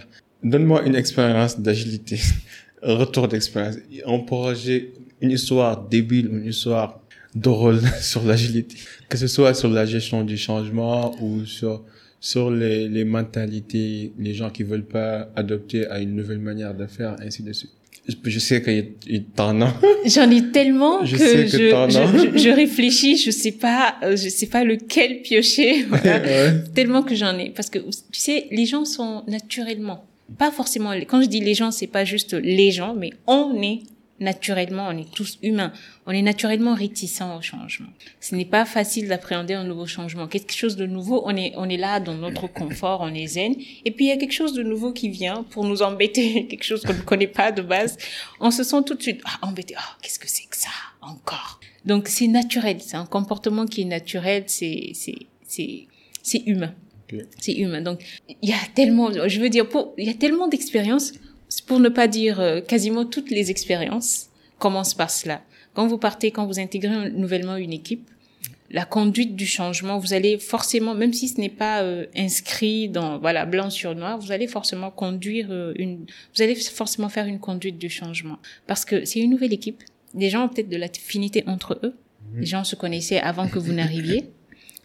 Donne-moi une expérience d'agilité, retour d'expérience, un projet, une histoire débile, une histoire drôle sur l'agilité, que ce soit sur la gestion du changement ou sur sur les, les mentalités, les gens qui veulent pas adopter à une nouvelle manière de faire, ainsi de suite. Je sais qu'il t'en as. J'en ai tellement que, je, je, je, réfléchis, je sais pas, euh, je sais pas lequel piocher. Tellement que j'en ai, parce que tu sais, les gens sont naturellement, pas forcément. Quand je dis les gens, c'est pas juste les gens, mais on est naturellement, on est tous humains, on est naturellement réticents au changement. Ce n'est pas facile d'appréhender un nouveau changement. Quelque chose de nouveau, on est, on est là dans notre confort, on est zen. Et puis il y a quelque chose de nouveau qui vient pour nous embêter, quelque chose qu'on ne connaît pas de base. On se sent tout de suite ah, embêté. Ah, qu'est-ce que c'est que ça encore? Donc c'est naturel, c'est un comportement qui est naturel, c'est, c'est, c'est, c'est humain. C'est humain. Donc il y a tellement, je veux dire, pour, il y a tellement d'expériences pour ne pas dire euh, quasiment toutes les expériences commencent par cela. Quand vous partez, quand vous intégrez nouvellement une équipe, la conduite du changement, vous allez forcément, même si ce n'est pas euh, inscrit dans voilà blanc sur noir, vous allez forcément conduire euh, une, vous allez forcément faire une conduite du changement parce que c'est une nouvelle équipe. Les gens ont peut-être de l'affinité entre eux. Mhm. Les gens se connaissaient avant que vous n'arriviez.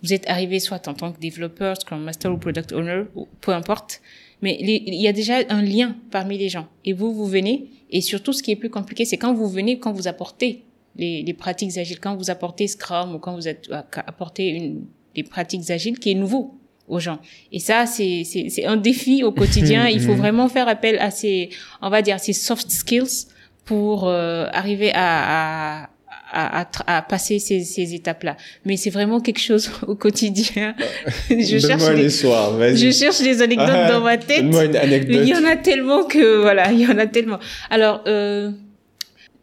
Vous êtes arrivé soit en tant que développeur, Scrum Master ou Product Owner, peu importe. Mais il y a déjà un lien parmi les gens. Et vous, vous venez. Et surtout, ce qui est plus compliqué, c'est quand vous venez, quand vous apportez les, les, pratiques agiles, quand vous apportez Scrum ou quand vous apportez une, des pratiques agiles qui est nouveau aux gens. Et ça, c'est, c'est, c'est un défi au quotidien. il faut vraiment faire appel à ces, on va dire, ces soft skills pour euh, arriver à, à, à, à, passer ces, ces étapes-là. Mais c'est vraiment quelque chose au quotidien. je cherche des, je cherche des anecdotes ah, dans ma tête. Une anecdote. Il y en a tellement que voilà, il y en a tellement. Alors euh,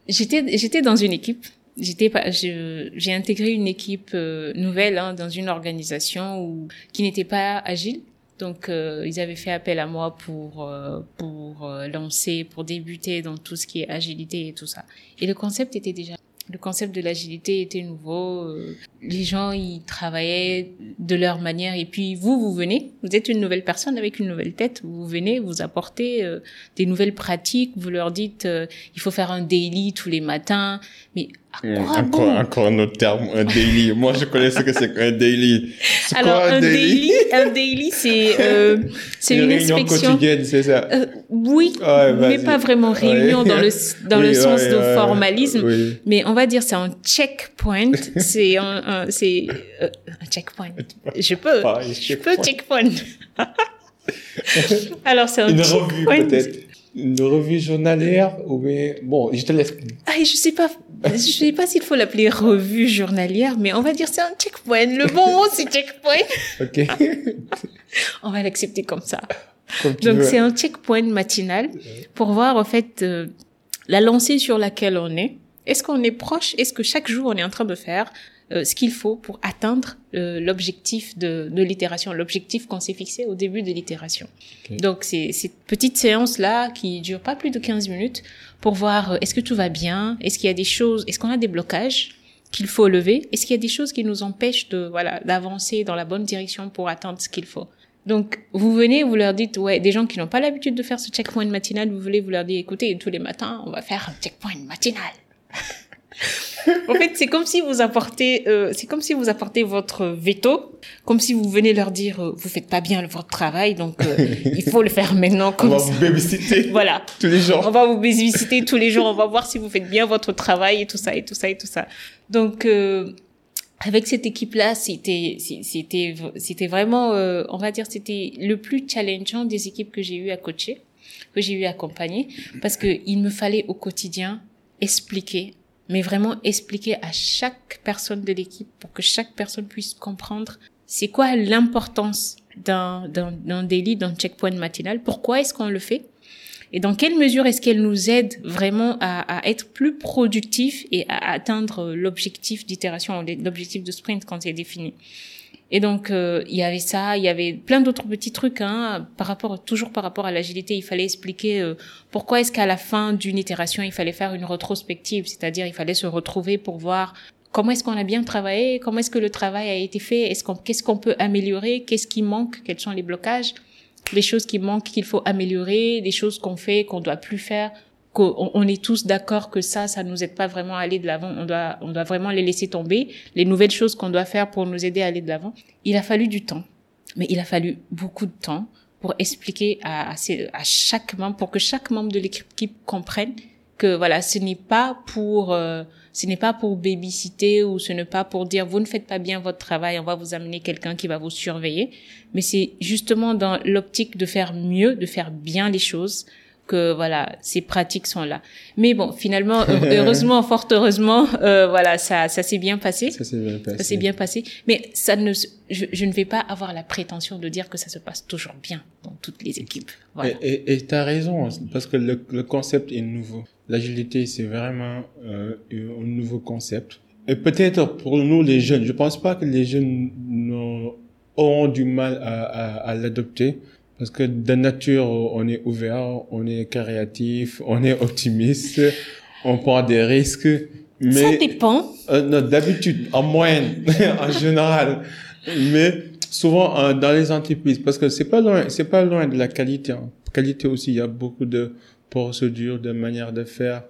j'étais j'étais dans une équipe. J'étais pas j'ai intégré une équipe euh, nouvelle hein, dans une organisation où qui n'était pas agile. Donc, euh, ils avaient fait appel à moi pour euh, pour euh, lancer, pour débuter dans tout ce qui est agilité et tout ça. Et le concept était déjà le concept de l'agilité était nouveau. Euh, les gens, ils travaillaient de leur manière. Et puis, vous, vous venez, vous êtes une nouvelle personne avec une nouvelle tête. Vous venez, vous apportez euh, des nouvelles pratiques. Vous leur dites, euh, il faut faire un daily tous les matins. Mais encore, encore un autre terme, un daily. Moi, je connais ce que c'est qu'un daily. Alors, quoi, un, daily? un daily, c'est euh, c'est une, une réunion inspection quotidienne, c'est ça? Euh, oui, mais pas vraiment réunion dans le dans le sens de formalisme, mais on va dire c'est un checkpoint. c'est un, c'est euh, un checkpoint. Je peux, je peux checkpoint. Alors c'est un une revue peut-être une revue journalière ou bien bon je te laisse. Ah je sais pas je sais pas s'il faut l'appeler revue journalière mais on va dire c'est un checkpoint. Le bon mot c'est checkpoint. Ok. On va l'accepter comme ça. Donc c'est un checkpoint matinal pour voir en fait euh, la lancée sur laquelle on est. Est-ce qu'on est proche? Est-ce que chaque jour on est en train de faire euh, ce qu'il faut pour atteindre euh, l'objectif de, de l'itération, l'objectif qu'on s'est fixé au début de l'itération. Donc c'est cette petite séance là qui dure pas plus de 15 minutes pour voir euh, est-ce que tout va bien, est-ce qu'il y a des choses, est-ce qu'on a des blocages qu'il faut lever, est-ce qu'il y a des choses qui nous empêchent de voilà d'avancer dans la bonne direction pour atteindre ce qu'il faut? Donc, vous venez, vous leur dites, ouais, des gens qui n'ont pas l'habitude de faire ce checkpoint matinal, vous voulez vous leur dire, écoutez, tous les matins, on va faire un checkpoint matinal. En fait, c'est comme si vous apportez, euh, c'est comme si vous apportez votre veto, comme si vous venez leur dire, euh, vous faites pas bien votre travail, donc euh, il faut le faire maintenant. Comme on va vous babysiter. Voilà. Tous les jours. On va vous babysiter tous les jours. On va voir si vous faites bien votre travail et tout ça et tout ça et tout ça. Donc euh, avec cette équipe-là, c'était c'était c'était vraiment, on va dire, c'était le plus challengeant des équipes que j'ai eu à coacher, que j'ai eu à accompagner, parce que il me fallait au quotidien expliquer mais vraiment expliquer à chaque personne de l'équipe pour que chaque personne puisse comprendre c'est quoi l'importance d'un, d'un, d'un daily, d'un checkpoint matinal, pourquoi est-ce qu'on le fait et dans quelle mesure est-ce qu'elle nous aide vraiment à, à, être plus productif et à atteindre l'objectif d'itération, l'objectif de sprint quand c'est défini. Et donc euh, il y avait ça, il y avait plein d'autres petits trucs hein, par rapport toujours par rapport à l'agilité, il fallait expliquer euh, pourquoi est-ce qu'à la fin d'une itération, il fallait faire une rétrospective, c'est-à-dire il fallait se retrouver pour voir comment est-ce qu'on a bien travaillé, comment est-ce que le travail a été fait, est-ce qu'on qu'est-ce qu'on peut améliorer, qu'est-ce qui manque, quels sont les blocages, les choses qui manquent qu'il faut améliorer, des choses qu'on fait qu'on doit plus faire qu'on on est tous d'accord que ça, ça nous aide pas vraiment à aller de l'avant. On doit, on doit vraiment les laisser tomber. Les nouvelles choses qu'on doit faire pour nous aider à aller de l'avant. Il a fallu du temps, mais il a fallu beaucoup de temps pour expliquer à, à, chaque membre, pour que chaque membre de l'équipe comprenne que voilà, ce n'est pas pour, euh, ce n'est pas pour babysitter ou ce n'est pas pour dire vous ne faites pas bien votre travail, on va vous amener quelqu'un qui va vous surveiller, mais c'est justement dans l'optique de faire mieux, de faire bien les choses, que voilà, ces pratiques sont là. Mais bon, finalement, heureusement, fort heureusement, euh, voilà, ça, ça s'est bien passé. Ça s'est bien passé. Ça s'est bien passé. Mais ça ne, je, je, ne vais pas avoir la prétention de dire que ça se passe toujours bien dans toutes les équipes. Voilà. Et tu as raison, parce que le, le concept est nouveau. L'agilité, c'est vraiment euh, un nouveau concept. Et peut-être pour nous, les jeunes, je pense pas que les jeunes auront du mal à, à, à l'adopter parce que de nature, on est ouvert, on est créatif, on est optimiste, on prend des risques. Mais, ça dépend. Euh, D'habitude, en moyenne, en général. Mais souvent euh, dans les entreprises, parce que c'est pas loin, c'est pas loin de la qualité. Hein. Qualité aussi, il y a beaucoup de procédures, de manières de faire,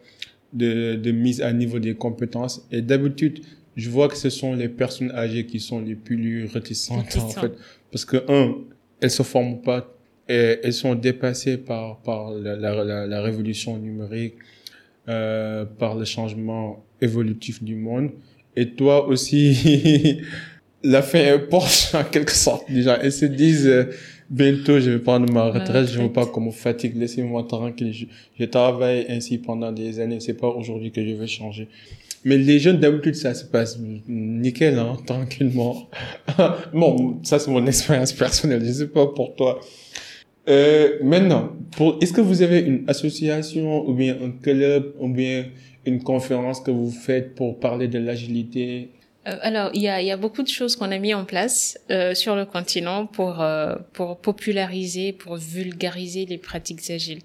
de, de mise à niveau des compétences. Et d'habitude, je vois que ce sont les personnes âgées qui sont les plus réticentes en fait, parce que un, elles se forment pas et elles sont dépassées par, par la, la, la, révolution numérique, euh, par le changement évolutif du monde. Et toi aussi, la fin est proche en quelque sorte déjà. Elles se disent, euh, bientôt je vais prendre ma retraite, je ne veux pas qu'on me fatigue, laissez-moi tranquille. Je, je travaille ainsi pendant des années, c'est pas aujourd'hui que je vais changer. Mais les jeunes d'habitude, ça se passe nickel, hein, tranquillement. bon, ça c'est mon expérience personnelle, je sais pas pour toi. Euh, maintenant, est-ce que vous avez une association ou bien un club ou bien une conférence que vous faites pour parler de l'agilité? Euh, alors, il y a, y a beaucoup de choses qu'on a mis en place euh, sur le continent pour euh, pour populariser, pour vulgariser les pratiques agiles.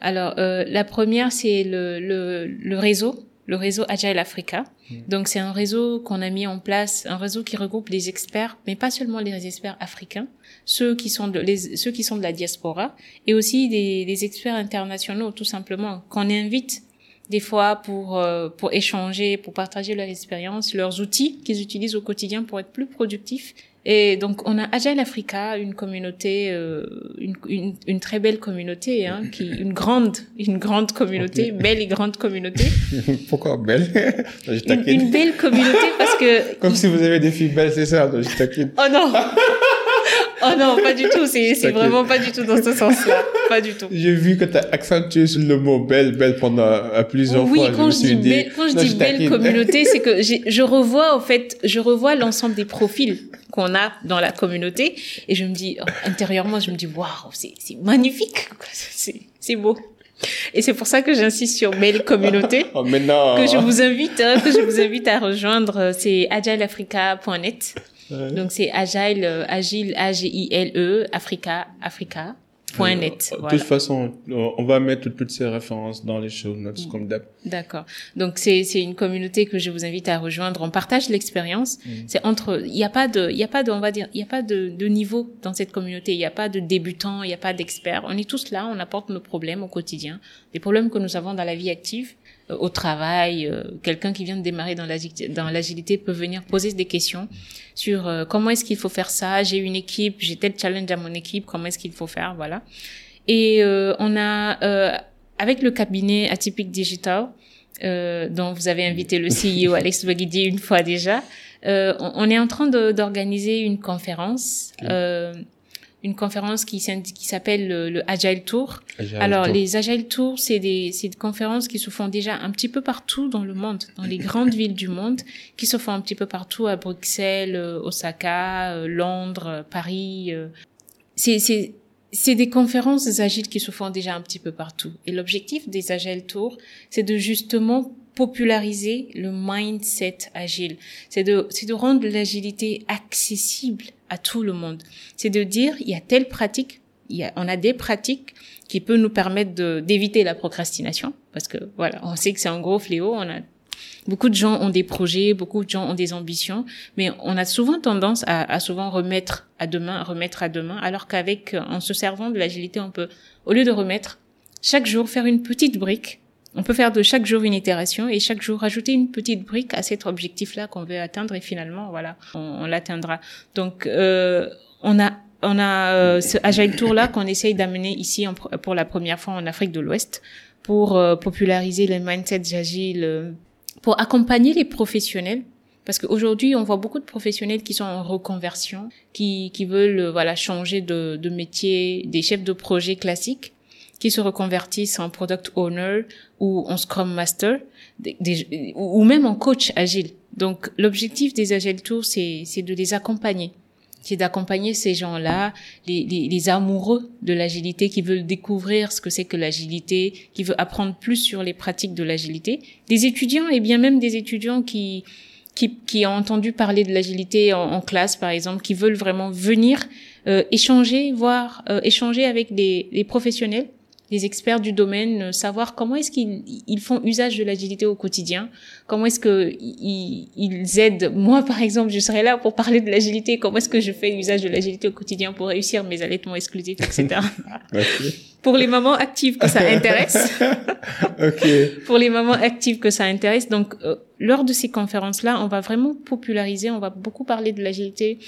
Alors, euh, la première, c'est le, le, le réseau le réseau Agile Africa. Hmm. Donc c'est un réseau qu'on a mis en place, un réseau qui regroupe les experts, mais pas seulement les experts africains, ceux qui sont de, les, ceux qui sont de la diaspora, et aussi des, des experts internationaux, tout simplement, qu'on invite des fois pour euh, pour échanger, pour partager leur expérience, leurs outils qu'ils utilisent au quotidien pour être plus productifs et donc, on a Agile Africa, une communauté, euh, une, une, une, très belle communauté, hein, qui, une grande, une grande communauté, belle et grande communauté. Pourquoi belle? Une, une, belle communauté parce que... Comme si vous avez des filles belles, c'est ça, je t'inquiète. Oh non Oh non, pas du tout. C'est, vraiment pas du tout dans ce sens-là. Pas du tout. J'ai vu que tu as accentué sur le mot belle, belle pendant à plusieurs oui, fois. Oui, quand je, dis, belle, quand je dis belle communauté, c'est que je revois, au fait, je revois l'ensemble des profils qu'on a dans la communauté et je me dis, oh, intérieurement, je me dis, waouh, c'est, magnifique. C'est, beau. Et c'est pour ça que j'insiste sur belle communauté. oh, maintenant... Que je vous invite, hein, que je vous invite à rejoindre. C'est agileafrica.net. Donc c'est agile, euh, agile, A-G-I-L-E, Africa, Africa. Point net. De toute façon, on va mettre toutes ces références dans les show notes comme d'hab. D'accord. Donc c'est c'est une communauté que je vous invite à rejoindre. On partage l'expérience. Mm. C'est entre il y a pas de il y a pas de on va dire il y a pas de de niveau dans cette communauté. Il y a pas de débutants, il y a pas d'experts. On est tous là, on apporte nos problèmes au quotidien, des problèmes que nous avons dans la vie active euh, au travail, euh, quelqu'un qui vient de démarrer dans l'agilité peut venir poser des questions sur euh, comment est-ce qu'il faut faire ça, j'ai une équipe, j'ai tel challenge à mon équipe, comment est-ce qu'il faut faire, voilà. Et on a, avec le cabinet Atypique Digital, dont vous avez invité le CEO Alex Baguidi une fois déjà, on, est en train d'organiser une conférence une conférence qui, qui s'appelle le, Agile Tour. Alors, les Agile Tours, c'est des, des conférences qui se font déjà un petit peu partout dans le monde, dans les grandes villes du monde, qui se font un petit peu partout à Bruxelles, euh, Osaka, euh, Londres, Paris. Euh. C'est, c'est des conférences agiles qui se font déjà un petit peu partout. Et l'objectif des Agile Tours, c'est de justement populariser le mindset agile. C'est de, c'est de rendre l'agilité accessible à tout le monde. C'est de dire, il y a telle pratique, il y a, on a des pratiques qui peuvent nous permettre d'éviter la procrastination. Parce que, voilà, on sait que c'est un gros fléau. On a, beaucoup de gens ont des projets, beaucoup de gens ont des ambitions, mais on a souvent tendance à, à souvent remettre à demain, remettre à demain, alors qu'avec, en se servant de l'agilité, on peut, au lieu de remettre, chaque jour faire une petite brique on peut faire de chaque jour une itération et chaque jour rajouter une petite brique à cet objectif-là qu'on veut atteindre et finalement, voilà, on, l'atteindra. Donc, euh, on a on a euh, ce Agile Tour là qu'on essaye d'amener ici pour la première fois en Afrique de l'Ouest pour euh, populariser les mindsets agiles, pour accompagner les professionnels parce qu'aujourd'hui, on voit beaucoup de professionnels qui sont en reconversion, qui, qui veulent voilà changer de, de métier, des chefs de projet classiques, qui se reconvertissent en product owner ou en scrum master, ou même en coach agile. Donc l'objectif des Agile Tours, c'est de les accompagner. C'est d'accompagner ces gens-là, les, les, les, amoureux de l'agilité qui veulent découvrir ce que c'est que l'agilité, qui veulent apprendre plus sur les pratiques de l'agilité. Des étudiants et bien même des étudiants qui, qui, qui ont entendu parler de l'agilité en, en, classe, par exemple, qui veulent vraiment venir euh, échanger, voire euh, échanger avec des, des professionnels les experts du domaine, euh, savoir comment est-ce qu'ils ils font usage de l'agilité au quotidien, comment est-ce que ils, ils, aident. Moi, par exemple, je serais là pour parler de l'agilité. Comment est-ce que je fais usage de l'agilité au quotidien pour réussir mes allaitements exclusifs, etc. Pour les mamans actives que ça intéresse. okay. Pour les mamans actives que ça intéresse. Donc, euh, lors de ces conférences-là, on va vraiment populariser. On va beaucoup parler de l'agilité.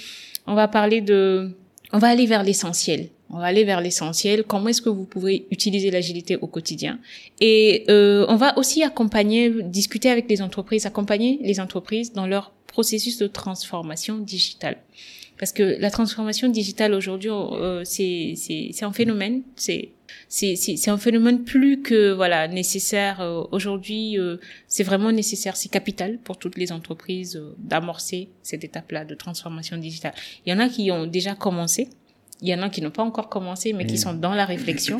On va parler de, on va aller vers l'essentiel on va aller vers l'essentiel. Comment est-ce que vous pouvez utiliser l'agilité au quotidien? Et euh, on va aussi accompagner, discuter avec les entreprises, accompagner les entreprises dans leur processus de transformation digitale. Parce que la transformation digitale aujourd'hui, euh, c'est c'est un phénomène, c'est c'est c'est un phénomène plus que voilà nécessaire euh, aujourd'hui. Euh, c'est vraiment nécessaire, c'est capital pour toutes les entreprises euh, d'amorcer cette étape-là de transformation digitale. Il y en a qui ont déjà commencé, il y en a qui n'ont pas encore commencé, mais qui mm. sont dans la réflexion.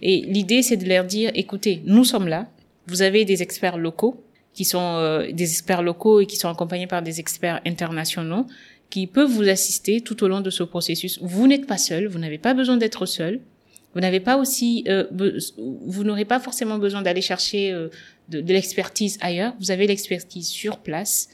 Et l'idée, c'est de leur dire, écoutez, nous sommes là. Vous avez des experts locaux qui sont euh, des experts locaux et qui sont accompagnés par des experts internationaux qui peuvent vous assister tout au long de ce processus. Vous n'êtes pas seul, vous n'avez pas besoin d'être seul. Vous n'avez pas aussi, euh, vous n'aurez pas forcément besoin d'aller chercher euh, de, de l'expertise ailleurs. Vous avez l'expertise sur place.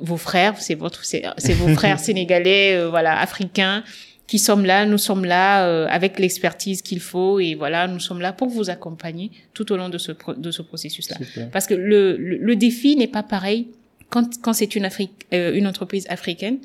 vos frères, c'est votre, c'est vos frères sénégalais, voilà, africains, qui sommes là, nous sommes là euh, avec l'expertise qu'il faut et voilà, nous sommes là pour vous accompagner tout au long de ce de ce processus-là. Parce que le, le, défi n'est pas pareil quand quand c'est une Afrique euh, une entreprise africaine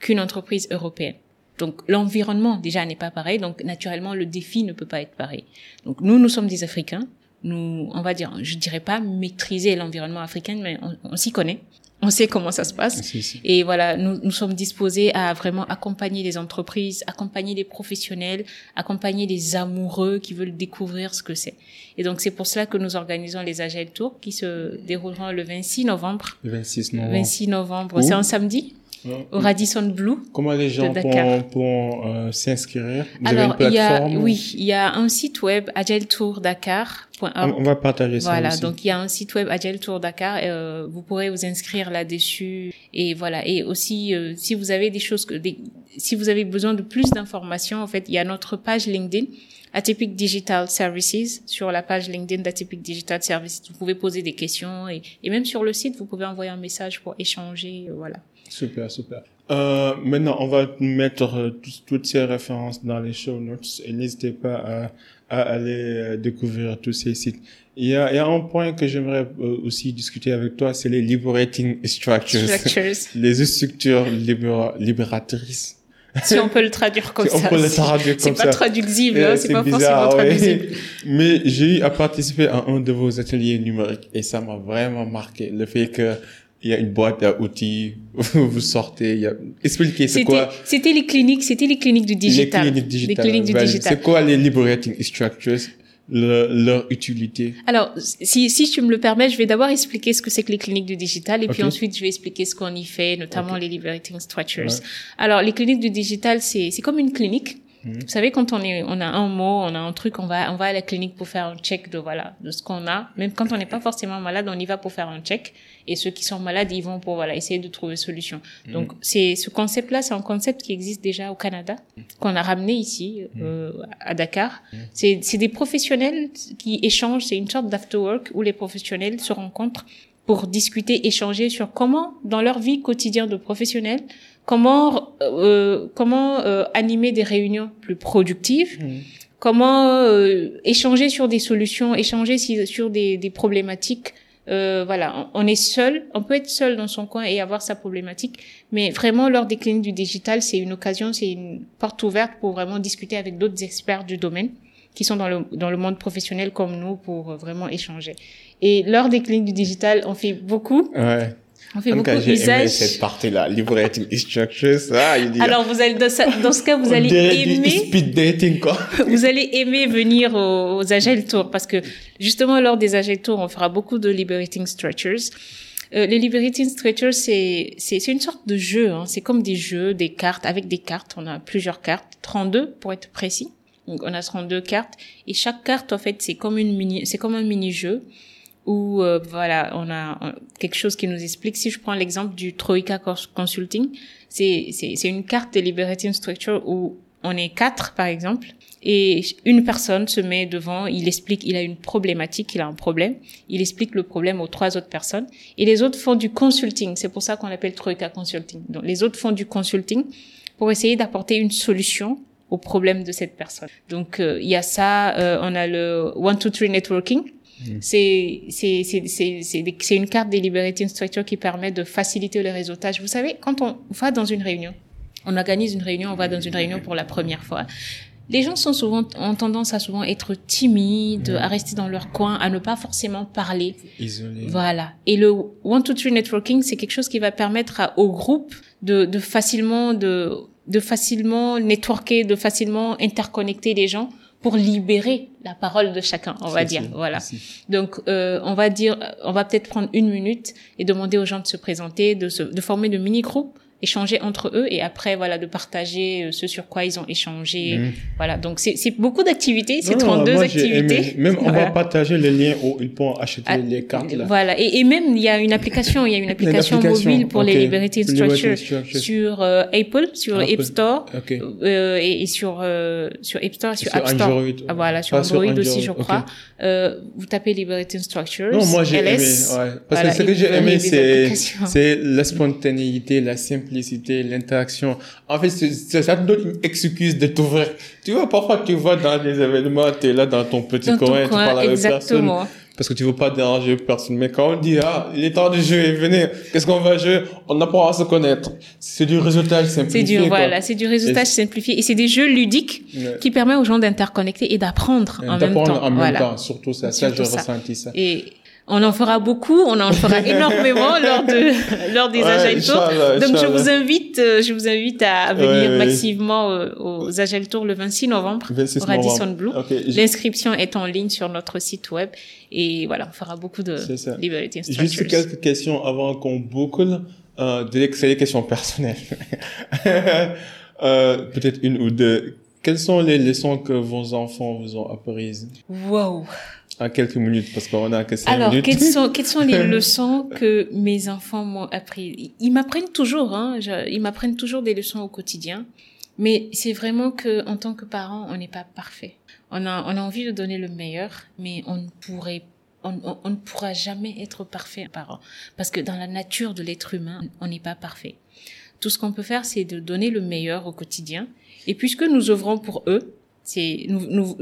qu'une entreprise européenne. Donc l'environnement déjà n'est pas pareil, donc naturellement le défi ne peut pas être pareil. Donc nous nous sommes des Africains, nous on va dire je dirais pas maîtriser l'environnement africain mais on, on s'y connaît on sait comment ça se passe. Et voilà, nous, nous sommes disposés à vraiment accompagner les entreprises, accompagner les professionnels, accompagner les amoureux qui veulent découvrir ce que c'est. Et donc, c'est pour cela que nous organisons les Agile Tours qui se dérouleront le 26 novembre. Le 26 novembre. 26 novembre. C'est un samedi? Au Radisson Blue. Comment les gens pourront, euh, s'inscrire? Vous Alors, avez une plateforme il y a, oui, il y a un site web agiletoursdakar.org. On, va partager ça Voilà, donc il y a un site web Agile Tour Dakar. Euh, vous pourrez vous inscrire là-dessus et voilà. Et aussi, euh, si vous avez des choses que, des, si vous avez besoin de plus d'informations, en fait, il y a notre page LinkedIn. Atypic Digital Services sur la page LinkedIn d'Atypic Digital Services. Vous pouvez poser des questions et, et même sur le site, vous pouvez envoyer un message pour échanger. Voilà. Super, super. Euh, maintenant, on va mettre euh, toutes ces références dans les show notes et n'hésitez pas à, à aller euh, découvrir tous ces sites. Il y a, il y a un point que j'aimerais euh, aussi discuter avec toi, c'est les liberating structures. structures. les structures libératrices. Si on peut le traduire comme si ça. On peut le traduire comme ça. C'est pas traduisible, hein, c'est pas bizarre, forcément traduisible. Mais j'ai eu à participer à un de vos ateliers numériques et ça m'a vraiment marqué. Le fait que il y a une boîte à outils, vous sortez, il y a... expliquez, c'est quoi? C'était les cliniques, c'était les cliniques du digital. Les cliniques, digital. Les cliniques du digital. C'est quoi les liberating structures? leur utilité? Alors, si, si tu me le permets, je vais d'abord expliquer ce que c'est que les cliniques du digital et puis ensuite je vais expliquer ce qu'on y fait, notamment les liberating structures. Alors, les cliniques du digital, c'est, c'est comme une clinique Vous savez, quand on est, on a un mot, on a un truc, on va, on va à la clinique pour faire un check de voilà, de ce qu'on a. Même quand on n'est pas forcément malade, on y va pour faire un check. Et ceux qui sont malades, ils vont pour voilà, essayer de trouver solution. Donc, c'est ce concept-là, c'est un concept qui existe déjà au Canada, qu'on a ramené ici euh, à Dakar. C'est, c'est des professionnels qui échangent. C'est une sorte d'after work où les professionnels se rencontrent pour discuter, échanger sur comment, dans leur vie quotidienne de professionnels, comment euh, comment euh, animer des réunions plus productives, comment euh, échanger sur des solutions, échanger si- sur des, des problématiques? Euh, voilà, on on est seul, on peut être seul dans son coin et avoir sa problématique, mais vraiment lors des cliniques du digital, c'est une occasion, c'est une porte ouverte pour vraiment discuter avec d'autres experts du domaine qui sont dans le dans le monde professionnel comme nous pour vraiment échanger. Et lors des cliniques du digital, on fait beaucoup, Ouais. On fait En beaucoup cette partie-là. Liberating structure, ça, il dit. Alors vous allez dans, ce cas vous allez aimer speed dating, quoi. vous allez aimer venir aux, aux Agile Tours parce que justement lors des Agile Tours on fera beaucoup de liberating stretchers. Euh, les liberating stretchers c'est c'est c'est une sorte de jeu hein. c'est comme des jeux des cartes avec des cartes on a plusieurs cartes 32 pour être précis donc on a 32 cartes et chaque carte en fait c'est comme une mini c'est comme un mini jeu où euh, voilà, on a euh, quelque chose qui nous explique. Si je prends l'exemple du Troika Cons- Consulting, c'est c'est une carte de liberating structure où on est quatre par exemple et une personne se met devant, il explique, il a une problématique, il a un problème, il explique le problème aux trois autres personnes et les autres font du consulting. C'est pour ça qu'on l'appelle Troika Consulting. Donc les autres font du consulting pour essayer d'apporter une solution au problème de cette personne. Donc euh, il y a ça, euh, on a le one two three networking c'est c'est c'est c'est c'est des- c'est une carte des liberating structure qui permet de faciliter le réseautage. Vous savez, quand on va dans une réunion, on organise une réunion, on va dans une réunion pour la première fois. Les gens sont souvent ont tendance à souvent être timides, à rester dans leur coin, à ne pas forcément parler. Isolé. Voilà. Et le one two three networking, c'est quelque chose qui va permettre à, au groupe de, de facilement de de facilement networker, de facilement interconnecter les gens pour libérer la parole de chacun, on va dire. Voilà. Donc, euh, on va dire, on va peut-être prendre une minute et demander aux gens de se présenter, de se, de former de mini-groupes, échanger entre eux et après, voilà, de partager euh, ce sur quoi ils ont échangé. Mhm. Voilà. Donc, c'est, c'est beaucoup d'activités, c'est Non, non, 32 moi, j'ai activités. aimé. Même on va partager les liens où ils pourront acheter Ah, les cartes là. Voilà. Et, et même, il y a une application, il y a une application, application, mobile pour les Liberating Structures Structures. sur euh, Apple, sur Apple. App Store, Ok. euh, et, et sur, euh, sur App Store sur, Sur App Store. Android. Ah, voilà, sur sur Android, aussi, je crois. ok. Euh, vous tapez Liberating Structures. Non, moi j'ai aimé. Ouais. Parce Voilà, que ce que j'ai aimé, c'est c'est la spontanéité, la simplicité, l'interaction. En fait, c'est- c'est- ça te donne une excuse de t'ouvrir. Tu vois, parfois tu vas dans les événements, tu es là dans ton petit Dans ton coin, tu coin, parles avec personne. Parce que tu veux pas déranger personne. Mais quand on dit, ah, il est temps de jouer, venez, qu'est-ce qu'on va jouer? On apprend à se connaître. C'est du résultat simplifié. C'est du, quoi. voilà, c'est du résultage simplifié. Et c'est des jeux ludiques Ouais. qui permettent aux gens d'interconnecter et d'apprendre en même D'apprendre temps. en même voilà. temps, surtout ça. Ça, Surtout j'ai ça. ressenti ça. Et on en fera beaucoup, on en fera énormément lors de lors des Ouais, Agile Tours. Donc je vous invite, euh, je vous invite à venir Ouais, massivement euh, aux Agile Tours le 26 novembre 26 au Radisson novembre. Blue. L'inscription est en ligne sur notre site web et voilà, on fera beaucoup de. Liberating Juste quelques questions avant qu'on boucle. Euh, c'est des questions personnelles. euh, Peut-être une ou deux. Quelles sont les leçons que vos enfants vous ont apprises? Wow. En quelques minutes Parce qu'on a que cinq Alors, minutes. quelles sont, quelles sont les leçons que mes enfants m'ont appris? Ils m'apprennent toujours, hein, je- ils m'apprennent toujours des leçons au quotidien. Mais c'est vraiment que, en tant que parent, on n'est pas parfait. On a, on a envie de donner le meilleur, mais on ne pourrait, on, on- on ne pourra jamais être parfait parent. Parce que dans la nature de l'être humain, on n'est pas parfait. Tout ce qu'on peut faire, c'est de donner le meilleur au quotidien. Et puisque nous œuvrons pour eux, c'est nous, nous,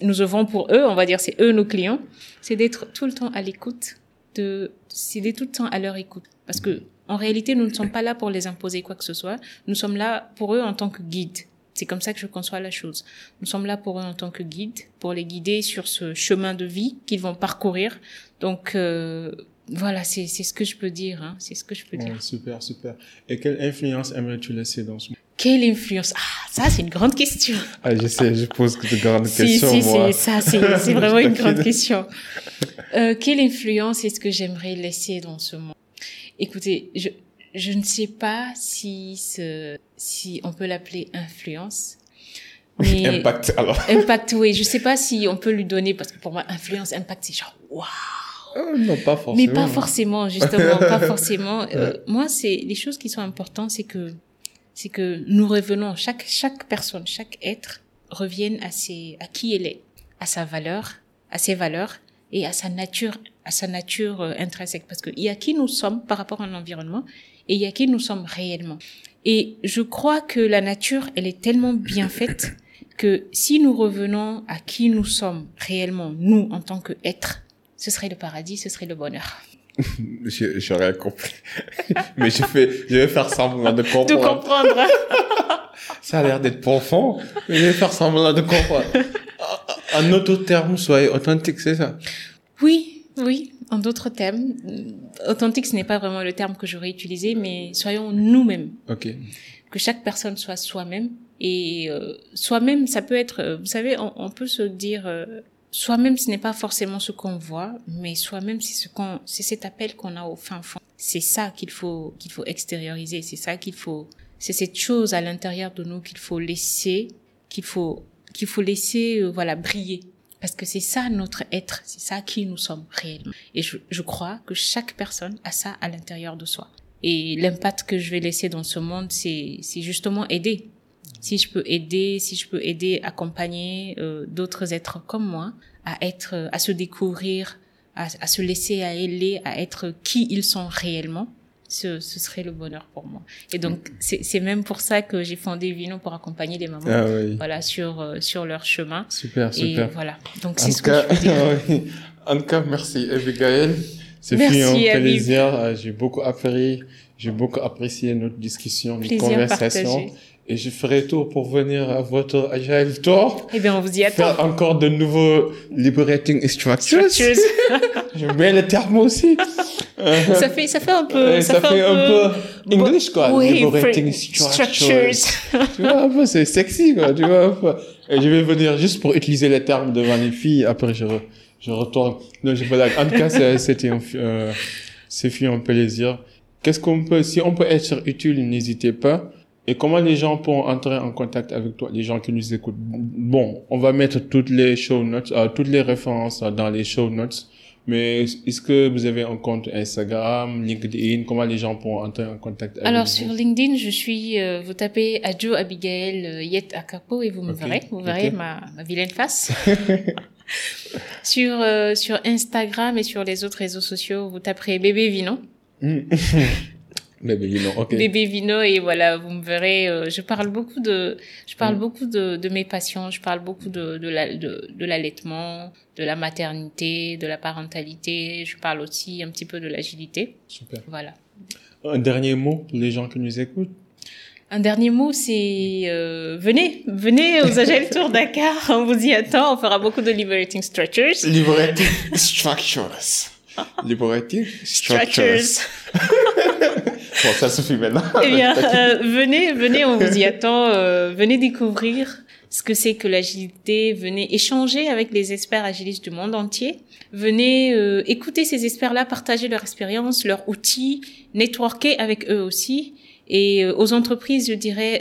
nous œuvrons pour eux, on va dire c'est eux nos clients, c'est d'être tout le temps à l'écoute, de, c'est d'être tout le temps à leur écoute. Parce que, en réalité, nous ne sommes pas là pour les imposer quoi que ce soit. Nous sommes là pour eux en tant que guide. C'est comme ça que je conçois la chose. Nous sommes là pour eux en tant que guide, pour les guider sur ce chemin de vie qu'ils vont parcourir. Donc, euh, voilà, c'est, c'est ce que je peux dire, hein. C'est ce que je peux dire. Super, super. Et quelle influence aimerais-tu laisser dans ce monde Quelle influence? Ah, ça, c'est une grande question. Ah, je sais, je pose de grandes Si, questions, si, moi. c'est ça, c'est c'est vraiment une grande question. Euh, quelle influence est-ce que j'aimerais laisser dans ce monde? Écoutez, je je ne sais pas si ce, si on peut l'appeler influence, Mais Impact, alors. impact, oui, je sais pas si on peut lui donner parce que pour moi influence, impact, c'est genre waouh. Euh, non, pas forcément. Mais pas forcément, justement, pas forcément. Euh, moi, c'est les choses qui sont importantes, c'est que c'est que nous revenons chaque chaque personne, chaque être revienne à ses à qui elle est, à sa valeur, à ses valeurs et à sa nature à sa nature euh, intrinsèque parce qu'il y a qui nous sommes par rapport à l'environnement et il y a qui nous sommes réellement. Et je crois que la nature, elle est tellement bien faite que si nous revenons à qui nous sommes réellement, nous en tant qu'êtres, ce serait le paradis, ce serait le bonheur. Je- J'aurais compris. Mais je fais, je vais faire semblant de De comprendre. comprendre. Ça a l'air d'être profond, mais je vais faire semblant de comprendre. En autre terme, soyez authentique, c'est ça? Oui, oui. En d'autres termes, authentique, ce n'est pas vraiment le terme que j'aurais utilisé, mais soyons nous-mêmes. Ok. Que chaque personne soit soi-même. Et euh, soi-même, ça peut être, euh, vous savez, on, on peut se dire, euh, soi-même, ce n'est pas forcément ce qu'on voit, mais soi-même, c'est ce qu'on, c'est cet appel qu'on a au fin fond. C'est ça qu'il faut, qu'il faut extérioriser. C'est ça qu'il faut, c'est cette chose à l'intérieur de nous qu'il faut laisser, qu'il faut, qu'il faut laisser, euh, voilà, briller. Parce que c'est ça notre être, c'est ça qui nous sommes réellement. Et je, je crois que chaque personne a ça à l'intérieur de soi. Et l'impact que je vais laisser dans ce monde, c'est, c'est justement aider. Si je peux aider, si je peux aider, accompagner euh, d'autres êtres comme moi à être, euh, à se découvrir, à, à se laisser aller, à être qui ils sont réellement, ce, ce serait le bonheur pour moi. Et donc c'est, c'est même pour ça que j'ai fondé Vino pour accompagner les mamans, Ah oui. voilà, sur euh, sur leur chemin. Super, Et super. voilà. Donc c'est ce cas, que je peux dire. oui. en tout cas, merci Abigail. C'est un plaisir. J'ai beaucoup appris. J'ai beaucoup apprécié notre discussion, notre Plaisir conversation. partagé. Et je ferai tout pour venir à votre Agile Tour. Eh bien, on vous y attend. Faire encore de nouveaux liberating structures. Structures. J'aime bien le terme aussi. Ça fait ça fait un peu ça, fait un peu English quoi. Oui, liberating fra- structures. tu vois un peu, c'est sexy quoi. Tu vois un peu. Et je vais venir juste pour utiliser les termes devant les filles. Après je re- je retourne. Non, je blague. En tout cas, c'était un, euh, c'est un plaisir. Qu'est-ce qu'on peut, si on peut être utile, n'hésitez pas. Et comment les gens pourront entrer en contact avec toi, les gens qui nous écoutent? Bon, on va mettre toutes les show notes, euh, toutes les références euh, dans les show notes. Mais est-ce que vous avez un compte Instagram, LinkedIn? Comment les gens pourront entrer en contact avec Alors vous? sur LinkedIn, je suis, euh, vous tapez Adjo Abigail euh, Yet Akapo et vous me verrez, vous verrez ma, ma vilaine face. sur euh, sur Instagram et sur les autres réseaux sociaux, vous taperez bébé Vino, Hmm. Bébé, know, ok. bébé Vino et voilà, vous me verrez. euh, je parle beaucoup de, je parle Mm. beaucoup de, de mes passions, je parle beaucoup de de la- de, de l'allaitement, de la maternité, de la parentalité. Je parle aussi un petit peu de l'agilité. Super. Voilà. Un dernier mot pour les gens qui nous écoutent? Un dernier mot, c'est euh, venez, venez aux Agile Tour Dakar, on vous y attend, on fera beaucoup de liberating stretchers. Liberating structures. Liberating structures. Bon, ça suffit maintenant. Eh bien, euh, venez, venez, on vous y attend, euh, venez découvrir ce que c'est que l'agilité, venez échanger avec les experts agilistes du monde entier, venez euh, écouter ces experts-là, partager leur expérience, leurs outils, networker avec eux aussi. Et aux entreprises, je dirais,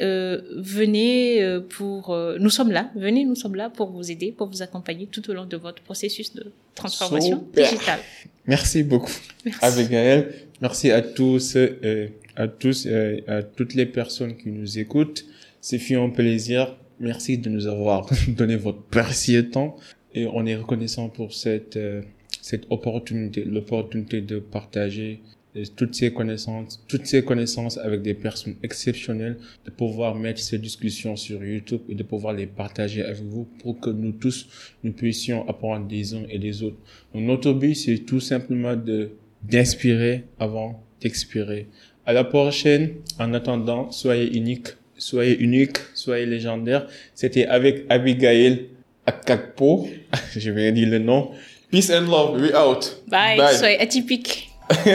venez pour... nous sommes là, venez, nous sommes là pour vous aider, pour vous accompagner tout au long de votre processus de transformation Super. digitale. Merci beaucoup, Merci. Abigail. Merci à tous, euh, à tous, euh, à toutes les personnes qui nous écoutent. C'est fut un plaisir. Merci de nous avoir donné votre précieux temps et on est reconnaissant pour cette euh, cette opportunité, l'opportunité de partager toutes ces connaissances, toutes ces connaissances avec des personnes exceptionnelles, de pouvoir mettre ces discussions sur YouTube et de pouvoir les partager avec vous pour que nous tous nous puissions apprendre des uns et des autres. Donc, notre but, c'est tout simplement de d'inspirer avant d'expirer. À la prochaine. En attendant, soyez unique, soyez unique, soyez légendaire. C'était avec Abigail Akakpo. Je vais dire le nom. Peace and love. We out. Bye, Bye. soyez atypique.